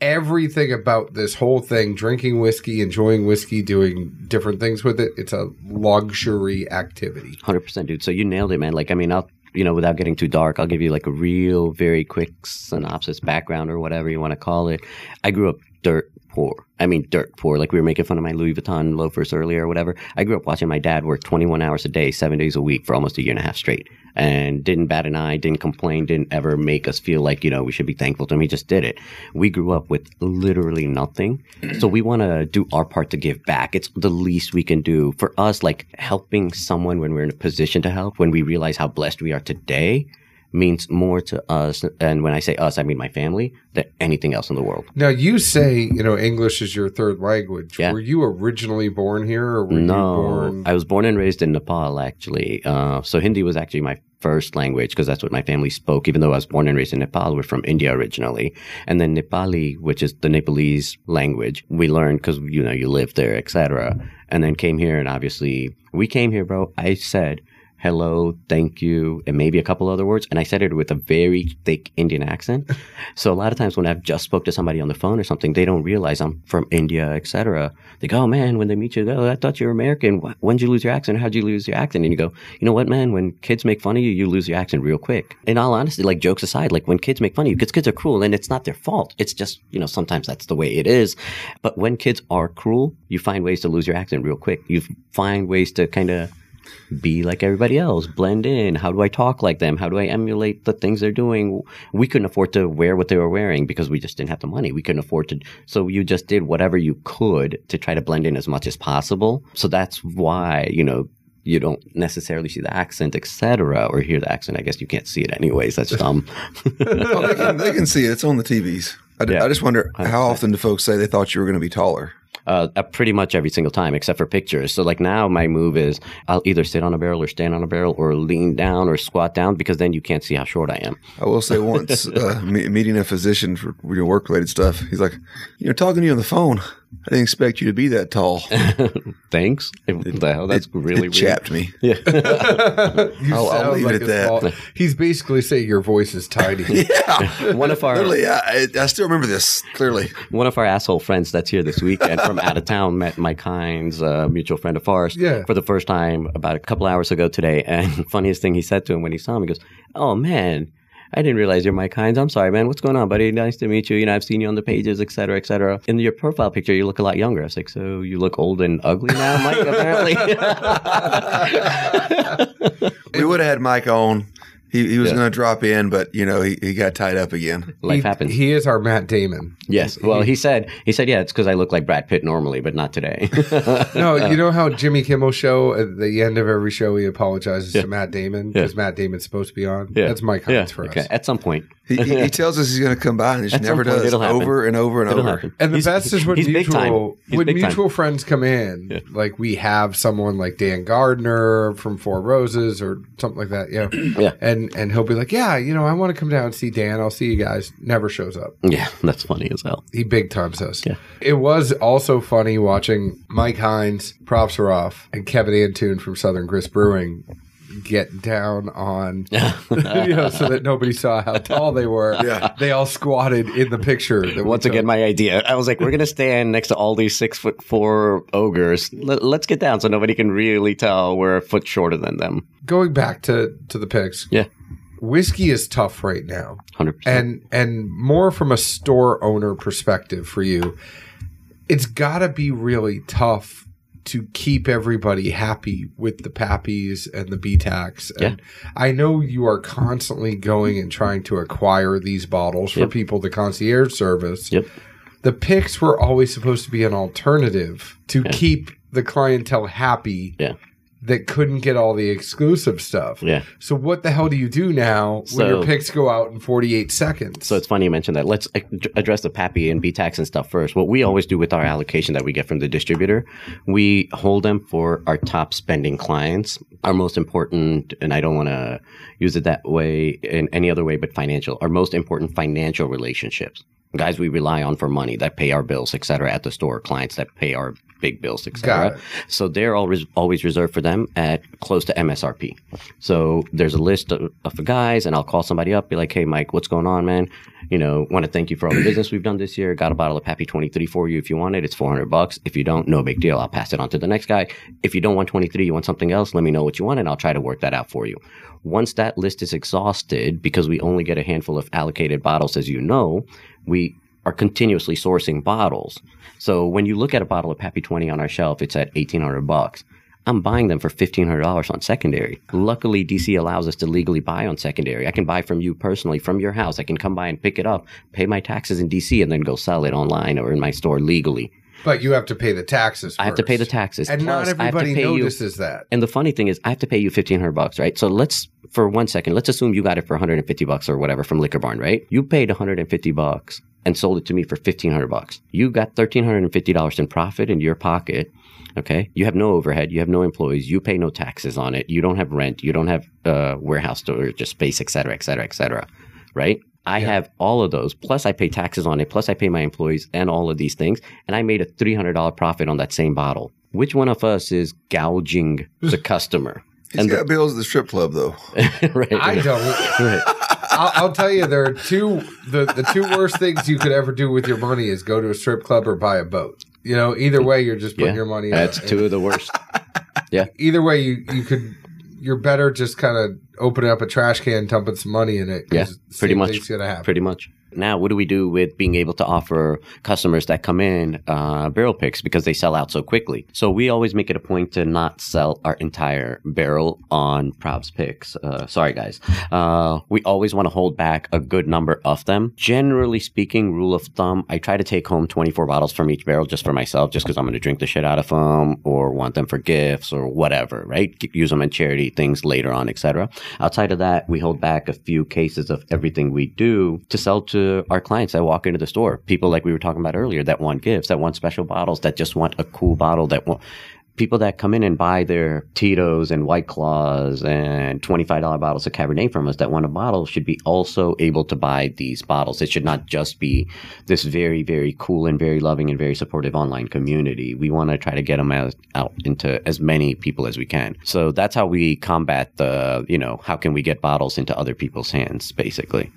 Everything about this whole thing drinking whiskey enjoying whiskey doing different things with it it's a luxury activity Hundred percent, dude. So you nailed it, man. Like, I mean, I'll you know, without getting too dark, I'll give you like a real, very quick synopsis, background, or whatever you want to call it. I grew up dirt poor. I mean, dirt poor. Like we were making fun of my Louis Vuitton loafers earlier, or whatever. I grew up watching my dad work 21 hours a day, seven days a week for almost a year and a half straight, and didn't bat an eye, didn't complain, didn't ever make us feel like you know we should be thankful to him. He just did it. We grew up with literally nothing, mm. so we want to do our part to give back. It's the least we can do for us. Like helping someone when we're in a position to help, when we realize how blessed we are today. Means more to us, and when I say us, I mean my family, than anything else in the world. now you say you know english is your third language Yeah. were you originally born here or were no, you born I was born and raised in Nepal, actually. Uh, so Hindi was actually my first language because that's what my family spoke. Even though I was born and raised in Nepal, we're from India originally, and then Nepali, which is the Nepalese language, we learned because you know you live there, etc. And then came here, and obviously we came here, bro. I said. Hello, thank you, and maybe a couple other words. And I said it with a very thick Indian accent. So a lot of times when I've just spoke to somebody on the phone or something, they don't realize I'm from India, etc. They go, "Oh man," when they meet you, oh, I thought you were American. When did you lose your accent? How'd you lose your accent? And you go, "You know what, man? When kids make fun of you, you lose your accent real quick." In all honesty, like jokes aside, like when kids make fun of you, because kids are cruel, and it's not their fault. It's just you know sometimes that's the way it is. But when kids are cruel, you find ways to lose your accent real quick. You find ways to kind of be like everybody else, blend in. How do I talk like them? How do I emulate the things they're doing? We couldn't afford to wear what they were wearing because we just didn't have the money. We couldn't afford to. So you just did whatever you could to try to blend in as much as possible. So that's why, you know, you don't necessarily see the accent, etc., or hear the accent. I guess you can't see it anyways. That's dumb. Oh, they, can, they can see it. It's on the TVs. I, Yeah. I just wonder how often do folks say they thought you were going to be taller? Uh, uh, pretty much every single time, except for pictures. So like now, my move is I'll either sit on a barrel or stand on a barrel or lean down or squat down because then you can't see how short I am. I will say once uh, me- meeting a physician for your work related stuff, he's like, you know, talking to you on the phone. I didn't expect you to be that tall. Thanks. What the hell? That's it, really it weird. chapped me. You I'll- I'll sound leave it at that. small- he's basically saying your voice is tiny. Yeah, One of our literally. I, I, I still remember this clearly. one of our asshole friends that's here this weekend from out of town met Mike Hines, a uh, mutual friend of ours, Yeah. for the first time about a couple hours ago today. And funniest thing he said to him when he saw him, he goes, "Oh man." I didn't realize you're Mike Hines. I'm sorry, man. What's going on, buddy? Nice to meet you. You know, I've seen you on the pages, et cetera, et cetera. In your profile picture, you look a lot younger. I was like, so you look old and ugly now, Mike, apparently? We would have had Mike on He, he was Yeah. going to drop in, but you know he, he got tied up again. Life he, happens. He is our Matt Damon. yes. Well, he said he said yeah, it's because I look like Brad Pitt normally, but not today. No, you know how Jimmy Kimmel show at the end of every show he apologizes to Matt Damon Yeah. because Matt Damon's supposed to be on. Yeah. That's my yeah. comments for Okay. us. At some point. He, he, he tells us he's going to come by and he just never point, does. it'll happen. Over and over and It'll over. happen. And the He's- best is when he's big time. mutual He's when big time. mutual friends come in, Yeah. like we have someone like Dan Gardner from Four Roses or something like that, yeah. Yeah. And and he'll be like, Yeah, you know, I want to come down and see Dan. I'll see you guys. Never shows up. Yeah, that's funny as hell. He big times us. Yeah. It was also funny watching Mike Hines, Prav Saraf, and Kevin Antoon from Southern Grist Brewing get down on you know, so that nobody saw how tall they were. Yeah. They all squatted in the picture. That Once again, my idea. I was like, we're gonna stand next to all these six foot four ogres. Let, us get down so nobody can really tell we're a foot shorter than them. going back to to the picks. Yeah. Whiskey is tough right now. Hundred percent. And and more from a store owner perspective for you, it's got to be really tough to keep everybody happy with the pappies and the BTACs. And I know you are constantly going and trying to acquire these bottles for Yep. people, the concierge service. Yep. The picks were always supposed to be an alternative to keep the clientele happy Yeah. That couldn't get all the exclusive stuff. Yeah. So what the hell do you do now when your picks go out in 48 seconds? So it's funny you mentioned that. Let's address the Pappy and BTACs and stuff first. What we always do with our allocation that we get from the distributor, we hold them for our top spending clients, our most important, and I don't want to use it that way in any other way but financial, our most important financial relationships. Guys we rely on for money that pay our bills, et cetera, at the store, clients that pay our big bills, et cetera. So they're always always reserved for them at close to MSRP. So there's a list of, of the guys, and I'll call somebody up, be like, "Hey, Mike, what's going on, man? You know, want to thank you for all the business we've done this year. Got a bottle of Pappy 23 for you if you want it. It's 400 bucks. If you don't, no big deal. I'll pass it on to the next guy. If you don't want 23, you want something else, let me know what you want, and I'll try to work that out for you. Once that list is exhausted, because we only get a handful of allocated bottles, as you know, we are continuously sourcing bottles. So when you look at a bottle of Pappy 20 on our shelf, it's at 1800 bucks. I'm buying them for $1,500 on secondary. Luckily, DC allows us to legally buy on secondary. I can buy from you personally, from your house. I can come by and pick it up, pay my taxes in DC, and then go sell it online or in my store legally. But you have to pay the taxes. I have to pay the taxes. and not Plus, to everybody pay you- notices that. and the funny thing is, I have to pay you fifteen hundred bucks, right? So let's, for one second, let's assume you got it for one hundred and fifty bucks or whatever from Liquor Barn, right? You paid one hundred and fifty bucks and sold it to me for fifteen hundred bucks. You got thirteen hundred and fifty dollars in profit in your pocket. Okay, you have no overhead, you have no employees, you pay no taxes on it, you don't have rent, you don't have uh, warehouse storage, just space, et cetera, et cetera, et cetera, right? I have all of those. Plus, I pay taxes on it. Plus, I pay my employees and all of these things. And I made a $300 profit on that same bottle. Which one of us is gouging the customer? He's And got bills at the strip club though. right. I don't. I'll, I'll tell you, there are two. The, the two worst things you could ever do with your money is go to a strip club or buy a boat. You know, either way, you're just putting Yeah, your money. That's in- two of the worst. Yeah. Either way, you you could. You're better just kind of opening up a trash can, dumping some money in it. Yeah, pretty much. gonna happen. Pretty much. Now, what do we do with being able to offer customers that come in uh, barrel picks because they sell out so quickly? So we always make it a point to not sell our entire barrel on Prav's picks. Uh, sorry, guys. Uh, we always want to hold back a good number of them. Generally speaking, rule of thumb, I try to take home 24 bottles from each barrel just for myself, just because I'm going to drink the shit out of them or want them for gifts or whatever, right? Use them in charity things later on, etc. Outside of that, we hold back a few cases of everything we do to sell to our clients that walk into the store. People like we were talking about earlier that want gifts, that want special bottles, that just want a cool bottle, that want people that come in and buy their Tito's and White Claws and $25 bottles of Cabernet from us that want a bottle should be also able to buy these bottles. It should not just be this very, very cool and very loving and very supportive online community. We want to try to get them out, out into as many people as we can. So that's how we combat the, you know, how can we get bottles into other people's hands, basically.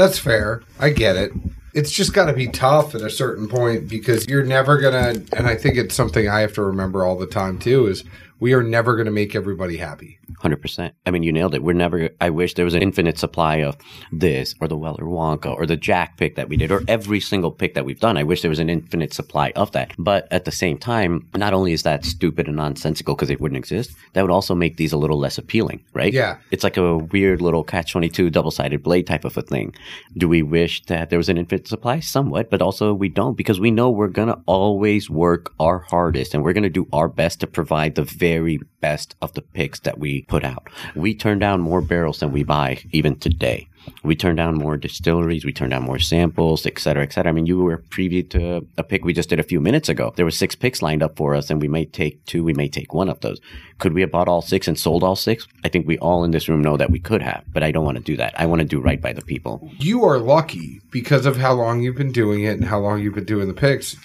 That's fair. I get it. It's just got to be tough at a certain point because you're never gonna. And I think it's something I have to remember all the time too. Is we are never gonna make everybody happy. Hundred percent. I mean, you nailed it. We're never. I wish there was an infinite supply of this or the Weller Wonka or the Jack pick that we did or every single pick that we've done. I wish there was an infinite supply of that. But at the same time, not only is that stupid and nonsensical because it wouldn't exist, that would also make these a little less appealing, right? Yeah. It's like a weird little catch twenty two double sided blade type of a thing. Do we wish that there was an infinite supply? Somewhat, but also we don't because we know we're gonna always work our hardest and we're gonna do our best to provide the very best of the picks that we put out. We turn down more barrels than we buy even today. We turn down more distilleries, we turn down more samples, et cetera, et cetera. I mean, you were preview to a pick we just did a few minutes ago. There were six picks lined up for us, and we may take two, we may take one of those. Could we have bought all six and sold all six? I think we all in this room know that we could have, but I don't want to do that. I want to do right by the people. You are lucky because of how long you've been doing it and how long you've been doing the picks.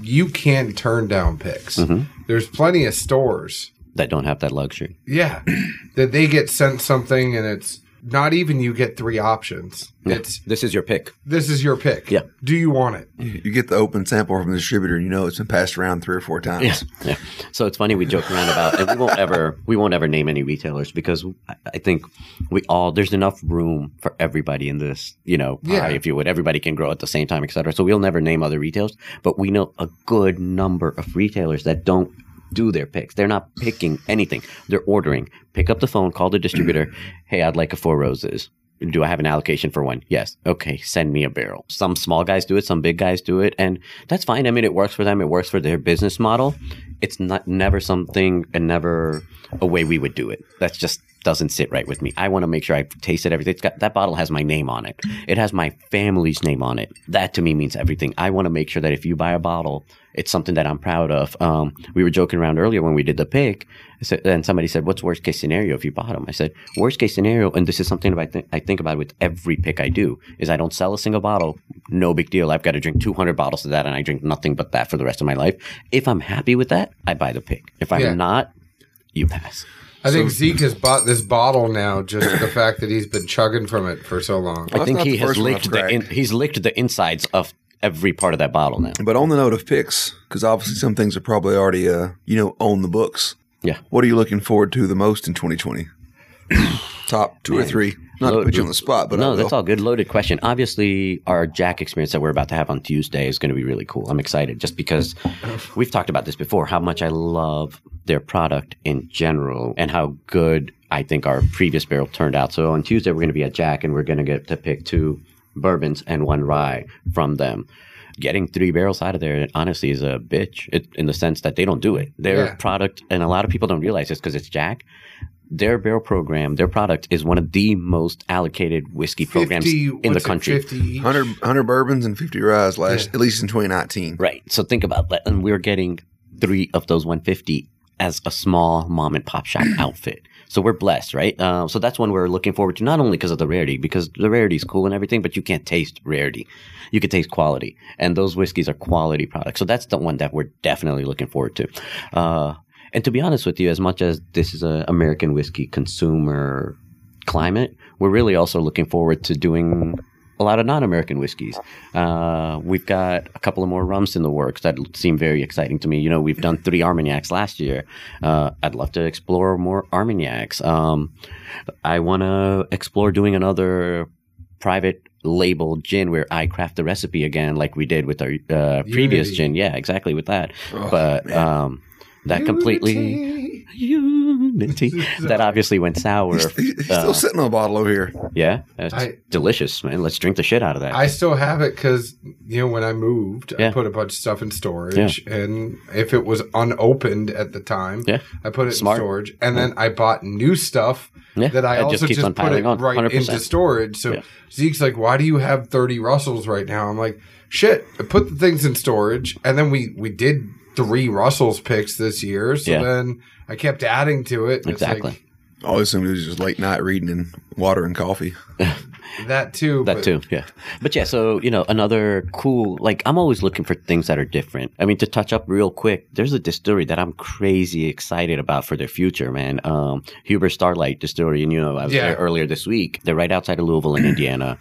You can turn down picks. Mm-hmm. There's plenty of stores, That don't have that luxury. yeah, that they get sent something and it's not even you get three options. It's This is your pick. this is your pick. Yeah. Do you want it? You get the open sample from the distributor, and you know it's been passed around three or four times. Yeah, yeah. So it's funny we joke around about, and we won't ever we won't ever name any retailers because I- I think we all there's enough room for everybody in this, you know, pie, Yeah. if you would. Everybody can grow at the same time, et cetera. So we'll never name other retailers, but we know a good number of retailers that don't do their picks. They're not picking anything. They're ordering. Pick up the phone, call the distributor. hey, I'd like a four roses. Do I have an allocation for one? Yes. Okay, send me a barrel. Some small guys do it, some big guys do it, and that's fine. I mean, it works for them. It works for their business model. It's not never something and never a way we would do it. That's just doesn't sit right with me. I want to make sure I've tasted everything. It's got that bottle has my name on it. It has my family's name on it. That to me means everything. I want to make sure that if you buy a bottle, it's something that I'm proud of. Um, we were joking around earlier when we did the pick, and somebody said, "What's worst case scenario if you bought them?" I said, "Worst case scenario," and this is something that I, th- I think about with every pick I do is I don't sell a single bottle. No big deal. I've got to drink 200 bottles of that, and I drink nothing but that for the rest of my life. If I'm happy with that, I buy the pick. If I'm Yeah. not, you pass. I think Zeke has bought this bottle now. Just the fact that he's been chugging from it for so long. I think he has licked the in, he's licked the insides of every part of that bottle now. But on the note of picks, because obviously some things are probably already, uh, you know, on the books. Yeah. What are you looking forward to the most in 2020? Top two or three. Not to put you on the spot, but no, that's all good. Loaded question. Obviously, our Jack experience that we're about to have on Tuesday is going to be really cool. I'm excited just because we've talked about this before. How much I love their product in general, and how good I think our previous barrel turned out. So on Tuesday, we're going to be at Jack, and we're going to get to pick two bourbons and one rye from them. Getting three barrels out of there, honestly, is a bitch it, in the sense that they don't do it. Their Yeah. product, and a lot of people don't realize this because it's Jack. Their barrel program, their product is one of the most allocated whiskey programs in the what's it, country. 50 100, 100 bourbons and 50 ryes last, Yeah. at least in 2019. Right. So think about that. And we're getting three of those 150 as a small mom and pop shop outfit. So we're blessed, right? Uh, so that's one we're looking forward to, not only because of the rarity, because the rarity is cool and everything, but you can't taste rarity. You can taste quality. And those whiskeys are quality products. So that's the one that we're definitely looking forward to. Uh, and to be honest with you, as much as this is an American whiskey consumer climate, we're really also looking forward to doing a lot of non-American whiskeys. Uh, we've got a couple of more rums in the works that seem very exciting to me. You know, we've done three Armagnacs last year. Uh, I'd love to explore more Armagnacs. Um, I want to explore doing another private label gin where I craft the recipe again, like we did with our uh, previous Unity. gin. Yeah, exactly with that. Oh, but um, that completely unity that obviously went sour. He's, he's still Uh, sitting on a bottle over here. yeah, it's I- delicious, man. Let's drink the shit out of that. I still have it because you know when I moved, Yeah. I put a bunch of stuff in storage, and if it was unopened at the time, Yeah. I put it Smart. in storage, and then I bought new stuff yeah, that I it also just, put it on, right 100%. into storage. So Yeah. Zeke's like, "Why do you have thirty Russells right now?" I'm like, "Shit, I put the things in storage, and then we we did three Russells picks this year, so Yeah. then I kept adding to it. and Exactly. like, I always assumed it was just late night reading and water and coffee. that too. That but too, yeah. But yeah, so you know, another cool. Like, I'm always looking for things that are different. I mean, to touch up real quick, there's a distillery that I'm crazy excited about for their future, man. Um, Huber Starlight Distillery, and you know, I was Yeah. there earlier this week. They're right outside of Louisville in Indiana.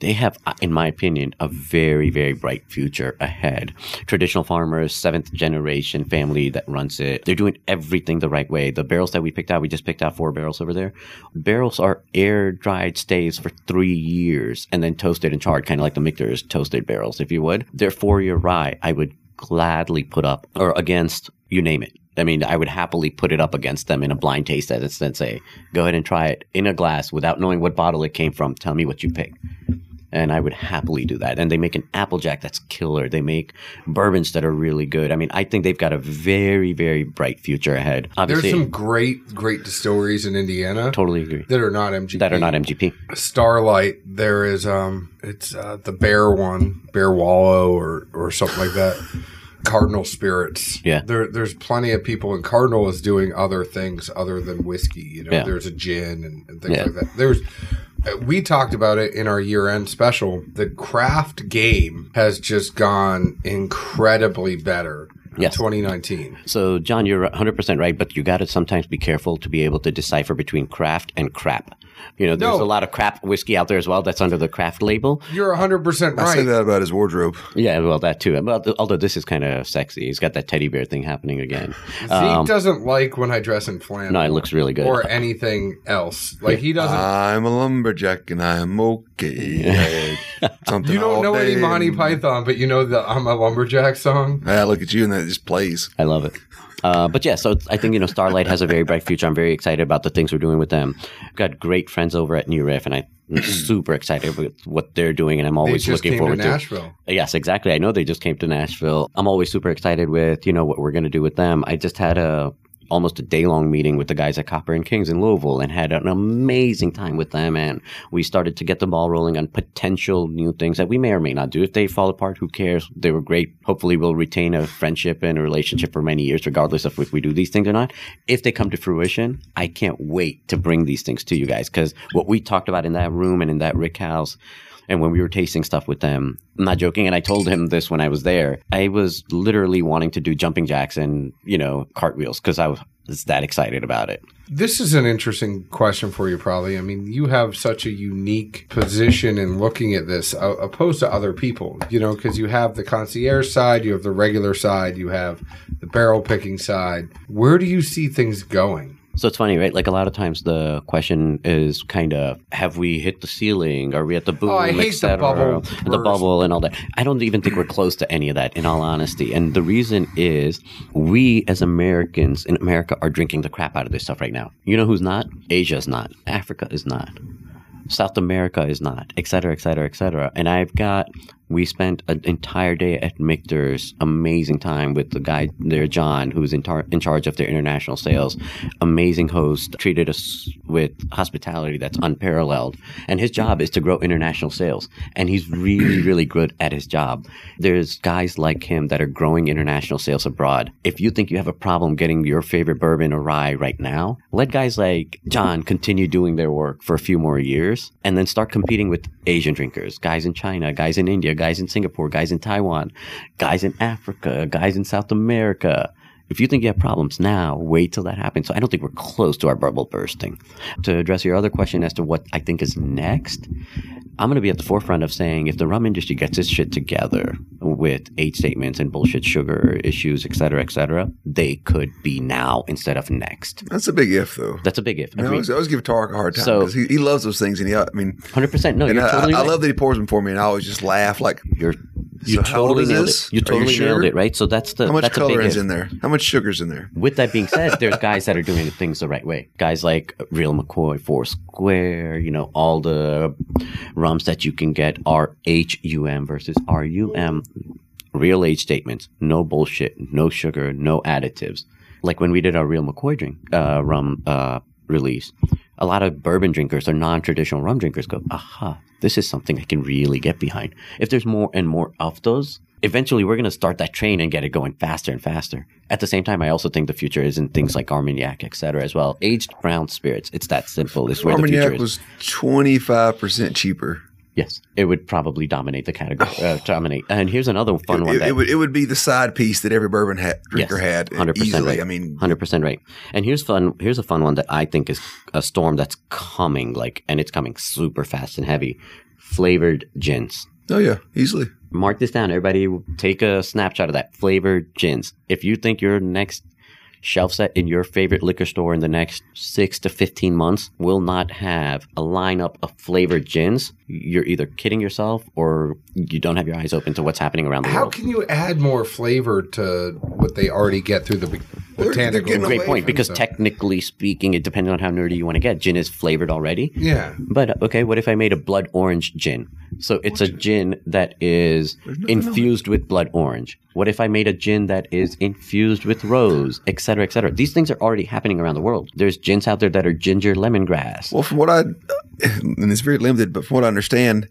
They have, uh, in my opinion, a very, very bright future ahead. Traditional farmers, seventh generation family that runs it. They're doing everything the right way. The barrels that we picked out, we just picked out four barrels over there. Barrels are air dried staves for three years and then toasted and charred, kind of like the Michter's toasted barrels, if you would. They're four year rye. I would gladly put up or against you name it. I mean, I would happily put it up against them in a blind taste test and say, go ahead and try it in a glass without knowing what bottle it came from. Tell me what you pick. And I would happily do that. And they make an Applejack that's killer. They make bourbons that are really good. I mean, I think they've got a very, very bright future ahead. Obviously, There's some great, great distilleries in Indiana totally agree. that are not MGP. That are not MGP. Starlight. There is um, it's uh, the Bear one, Bear Wallow, or or something like that. Cardinal Spirits. Yeah. There, there's plenty of people, and Cardinal is doing other things other than whiskey. You know, Yeah. there's a gin and, and things Yeah. like that. There's. We talked about it in our year-end special. The craft game has just gone incredibly better. in Yes. 2019. So, John, you're 100% right, but you got to sometimes be careful to be able to decipher between craft and crap. You know, there's No. a lot of crap whiskey out there as well that's under the craft label. You're 100% I say that about his wardrobe. Yeah, well, that too. Well, th- although this is kind of sexy. He's got that teddy bear thing happening again. Zeke Um, doesn't like when I dress in flannel. no, it looks really good. or anything else. Like he doesn't. I'm a lumberjack and I'm okay. Something you don't all know any day. Monty Python, but you know the "I'm a Lumberjack" song. I look at you and that just plays. I love it. Uh, but yeah, so I think you know Starlight has a very bright future. I'm very excited about the things we're doing with them. got great friends over at New Riff, and I'm super excited with what they're doing. And I'm They always just looking came forward to. Nashville. Yes, exactly. I know they just came to Nashville. I'm always super excited with you know what we're going to do with them. I just had a almost a day long meeting with the guys at Copper and Kings in Louisville and had an amazing time with them. And we started to get the ball rolling on potential new things that we may or may not do. If they fall apart, who cares? They were great. Hopefully, we'll retain a friendship and a relationship for many years, regardless of if we do these things or not. If they come to fruition, I can't wait to bring these things to you guys because what we talked about in that room and in that Rick House and when we were tasting stuff with them, I'm not joking. And I told him this when I was there. I was literally wanting to do jumping jacks and, you know, cartwheels because I was that excited about it. This is an interesting question for you, probably. I mean, you have such a unique position in looking at this, uh, opposed to other people. You know, because you have the concierge side, you have the regular side, you have the barrel picking side. Where do you see things going? So it's funny, right? Like a lot of times the question is kind of, have we hit the ceiling? Are we at the boom? Oh, I hate the bubble the bubble and all that. I don't even think we're close to any of that, in all honesty. And the reason is we as Americans in America are drinking the crap out of this stuff right now. You know who's not? Asia's not. Africa is not. South America is not, et cetera, et cetera, et cetera. And I've got, we spent an entire day at Michter's, amazing time with the guy there, John, who's in, tar- in charge of their international sales. Amazing host, treated us with hospitality that's unparalleled. And his job is to grow international sales. And he's really, really good at his job. There's guys like him that are growing international sales abroad. If you think you have a problem getting your favorite bourbon or rye right now, let guys like John continue doing their work for a few more years and then start competing with Asian drinkers, guys in China, guys in India, guys in Singapore, guys in Taiwan, guys in Africa, guys in South America. If you think you have problems now, wait till that happens. So I don't think we're close to our bubble bursting. To address your other question as to what I think is next, I'm going to be at the forefront of saying if the rum industry gets its shit together with age statements and bullshit sugar issues, et cetera, et cetera, they could be now instead of next. That's a big if, though. That's a big if. I, mean, I, always, I always give Tarek a hard time So- because he, he loves those things, and he, I mean, Hundred percent. No, and I, totally I right. love that he pours them for me, and I always just laugh like, You're you So totally nailed this? it. You you totally sure? nailed it, right? So that's the how much that's a color big is if. in there? How much sugar's in there? With that being said, there's guys that are doing things the right way. Guys like Real McCoy, Four Square, you know, all the rums that you can get are HUM versus RUM. Real age statements. No bullshit. No sugar. No additives. Like when we did our Real McCoy drink, uh, rum, uh, release, a lot of bourbon drinkers or non-traditional rum drinkers go, aha, this is something I can really get behind. If there's more and more of those, eventually we're going to start that train and get it going faster and faster. At the same time, I also think the future is in things like Armagnac, et cetera, as well. Aged brown spirits. It's that simple. It's where the future Armagnac is. was twenty five percent cheaper. yes, it would probably dominate the category. Uh, dominate. And here's another fun one. It, that, it would it would be the side piece that every bourbon ha- drinker Yes, had 100% easily. right. I mean, Hundred percent right. And here's fun. Here's a fun one that I think is a storm that's coming. Like, and it's coming super fast and heavy. flavored gins. Oh yeah, easily. Mark this down, everybody. Take a snapshot of that flavored gins. If you think your next shelf set in your favorite liquor store in the next six to 15 months will not have a lineup of flavored gins, you're either kidding yourself or you don't have your eyes open to what's happening around the How world. How can you add more flavor to what they already get through the they're botanical? Great point, because stuff? technically speaking, it depends on how nerdy you want to get. Gin is flavored already. yeah, But okay, what if I made a blood orange gin? So it's a gin that is infused with blood orange. What if I made a gin that is infused with rose, et cetera, et cetera? These things are already happening around the world. There's gins out there that are ginger lemongrass. Well, from what I, and it's very limited, but from what I understand,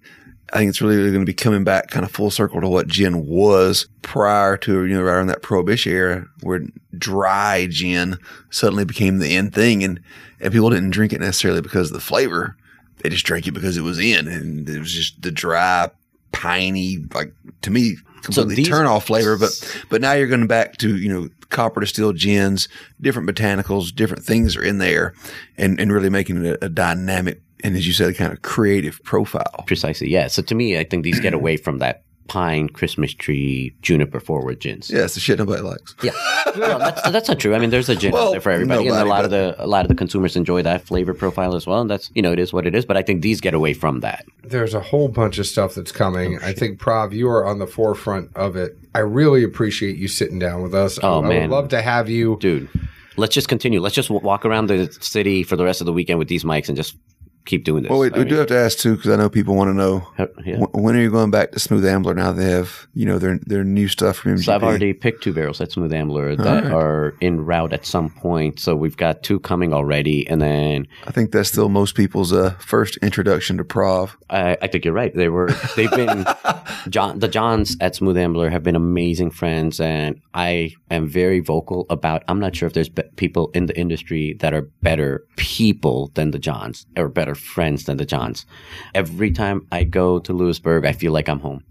I think it's really going to be coming back kind of full circle to what gin was prior to, you know, right around that prohibition era where dry gin suddenly became the in thing. And, and people didn't drink it necessarily because of the flavor. They just drank it because it was in. And it was just the dry, piney, like to me, completely these- turn off flavor. But, but now you're going back to, you know, copper distilled gins, different botanicals, different things are in there and, and really making it a, a dynamic and as you said, kind of creative profile. Precisely, yeah. So to me, I think these get away from that pine, Christmas tree, juniper forward gins. Yeah, it's the shit nobody likes. Yeah, well, that's, that's not true. I mean, there's a gin Well, out there for everybody, and a nobody, lot of the a lot of the consumers enjoy that flavor profile as well. And that's you know it is what it is. But I think these get away from that. there's a whole bunch of stuff that's coming. Oh, I think Prav, you are on the forefront of it. I really appreciate you sitting down with us. Oh, I, I would love to have you. dude. Let's just continue. Let's just walk around the city for the rest of the weekend with these mics and just keep doing this. Well, we, we do have to ask too because I know people want to know yeah. wh- when are you going back to Smooth Ambler now they have you know their their new stuff from MGP. So I've already picked two barrels at Smooth Ambler that right. are in route at some point. So we've got two coming already, and then I think that's still most people's uh, first introduction to Prav. I, I think you're right. They were they've been John the Johns at Smooth Ambler have been amazing friends, and I am very vocal about. I'm not sure if there's be- people in the industry that are better people than the Johns or better friends than the Johns. Every time I go to Lewisburg, I feel like I'm home.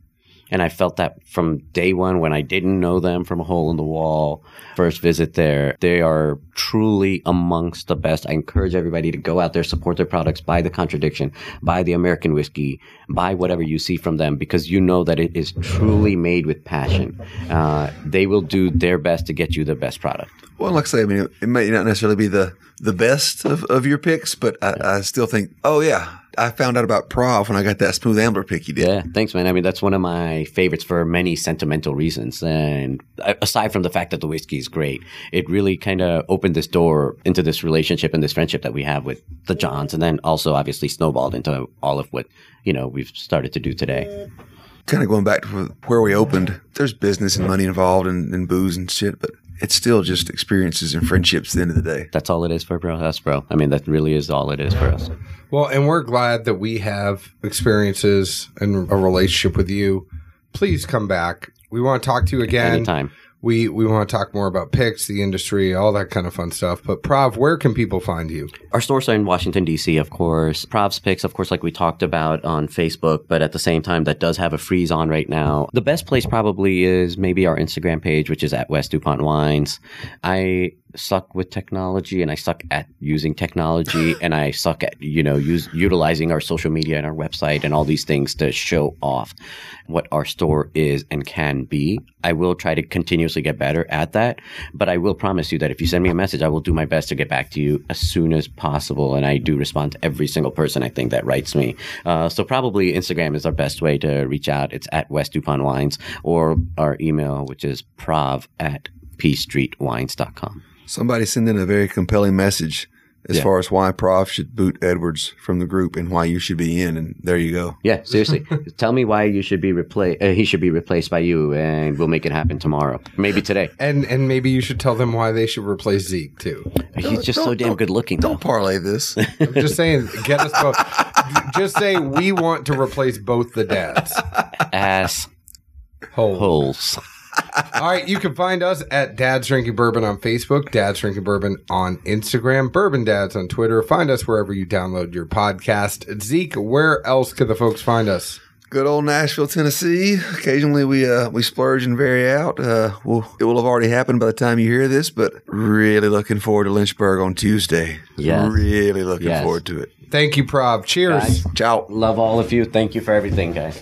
And I felt that from day one when I didn't know them from a hole in the wall, first visit there. They are truly amongst the best. I encourage everybody to go out there, support their products, buy the contradiction, buy the American whiskey, buy whatever you see from them because you know that it is truly made with passion. Uh, they will do their best to get you the best product. Well, like I say, I mean, it, it may not necessarily be the the best of, of your picks, but I, I still think, oh yeah, I found out about Prav when I got that Smooth Ambler pick you did. Yeah, thanks, man. I mean, that's one of my favorites for many sentimental reasons. And uh, aside from the fact that the whiskey is great, it really kind of opened this door into this relationship and this friendship that we have with the Johns, and then also obviously snowballed into all of what you know we've started to do today. kind of going back to where we opened, there's business and money involved and, and booze and shit, but it's still just experiences and friendships at the end of the day. That's all it is for bro. Us, bro. I mean, that really is all it is for us. Well, and we're glad that we have experiences and a relationship with you. Please come back. We want to talk to you again. Anytime. We we want to talk more about picks, the industry, all that kind of fun stuff. But Prav, where can people find you? Our stores are in Washington, D.C., of course. Prav's Picks, of course, like we talked about on Facebook, but at the same time, that does have a freeze on right now. The best place probably is maybe our Instagram page, which is at West DuPont Wines. I suck with technology and I suck at using technology and I suck at, you know, use, utilizing our social media and our website and all these things to show off what our store is and can be. I will try to continuously get better at that, but I will promise you that if you send me a message, I will do my best to get back to you as soon as possible. And I do respond to every single person I think that writes me. Uh, so probably Instagram is our best way to reach out. It's at West DuPont Wines or our email, which is prav at pstreetwines.com. Somebody sent in a very compelling message as Yeah. far as why Prav should boot Edwards from the group and why you should be in, and there you go. Yeah, seriously. Tell me why you should be replaced. Uh, he should be replaced by you, and we'll make it happen tomorrow. Maybe today. And and maybe you should tell them why they should replace Zeke too. He's just so don't- damn don't- good looking. Don't parlay this. I'm just saying, get us both. just say we want to replace both the dads. Ass Hold. holes. All right, you can find us at Dad's Drinking Bourbon on Facebook, Dad's Drinking Bourbon on Instagram, Bourbon Dads on Twitter. Find us wherever you download your podcast. Zeke, where else could the folks find us? Good old Nashville, Tennessee. Occasionally we uh, we splurge and vary out. Uh, we'll, it will have already happened by the time you hear this, but really looking forward to Lynchburg on Tuesday. Yes. Really looking Yes. forward to it. Thank you, Prav. Cheers. Guys. Ciao. Love all of you. Thank you for everything, guys.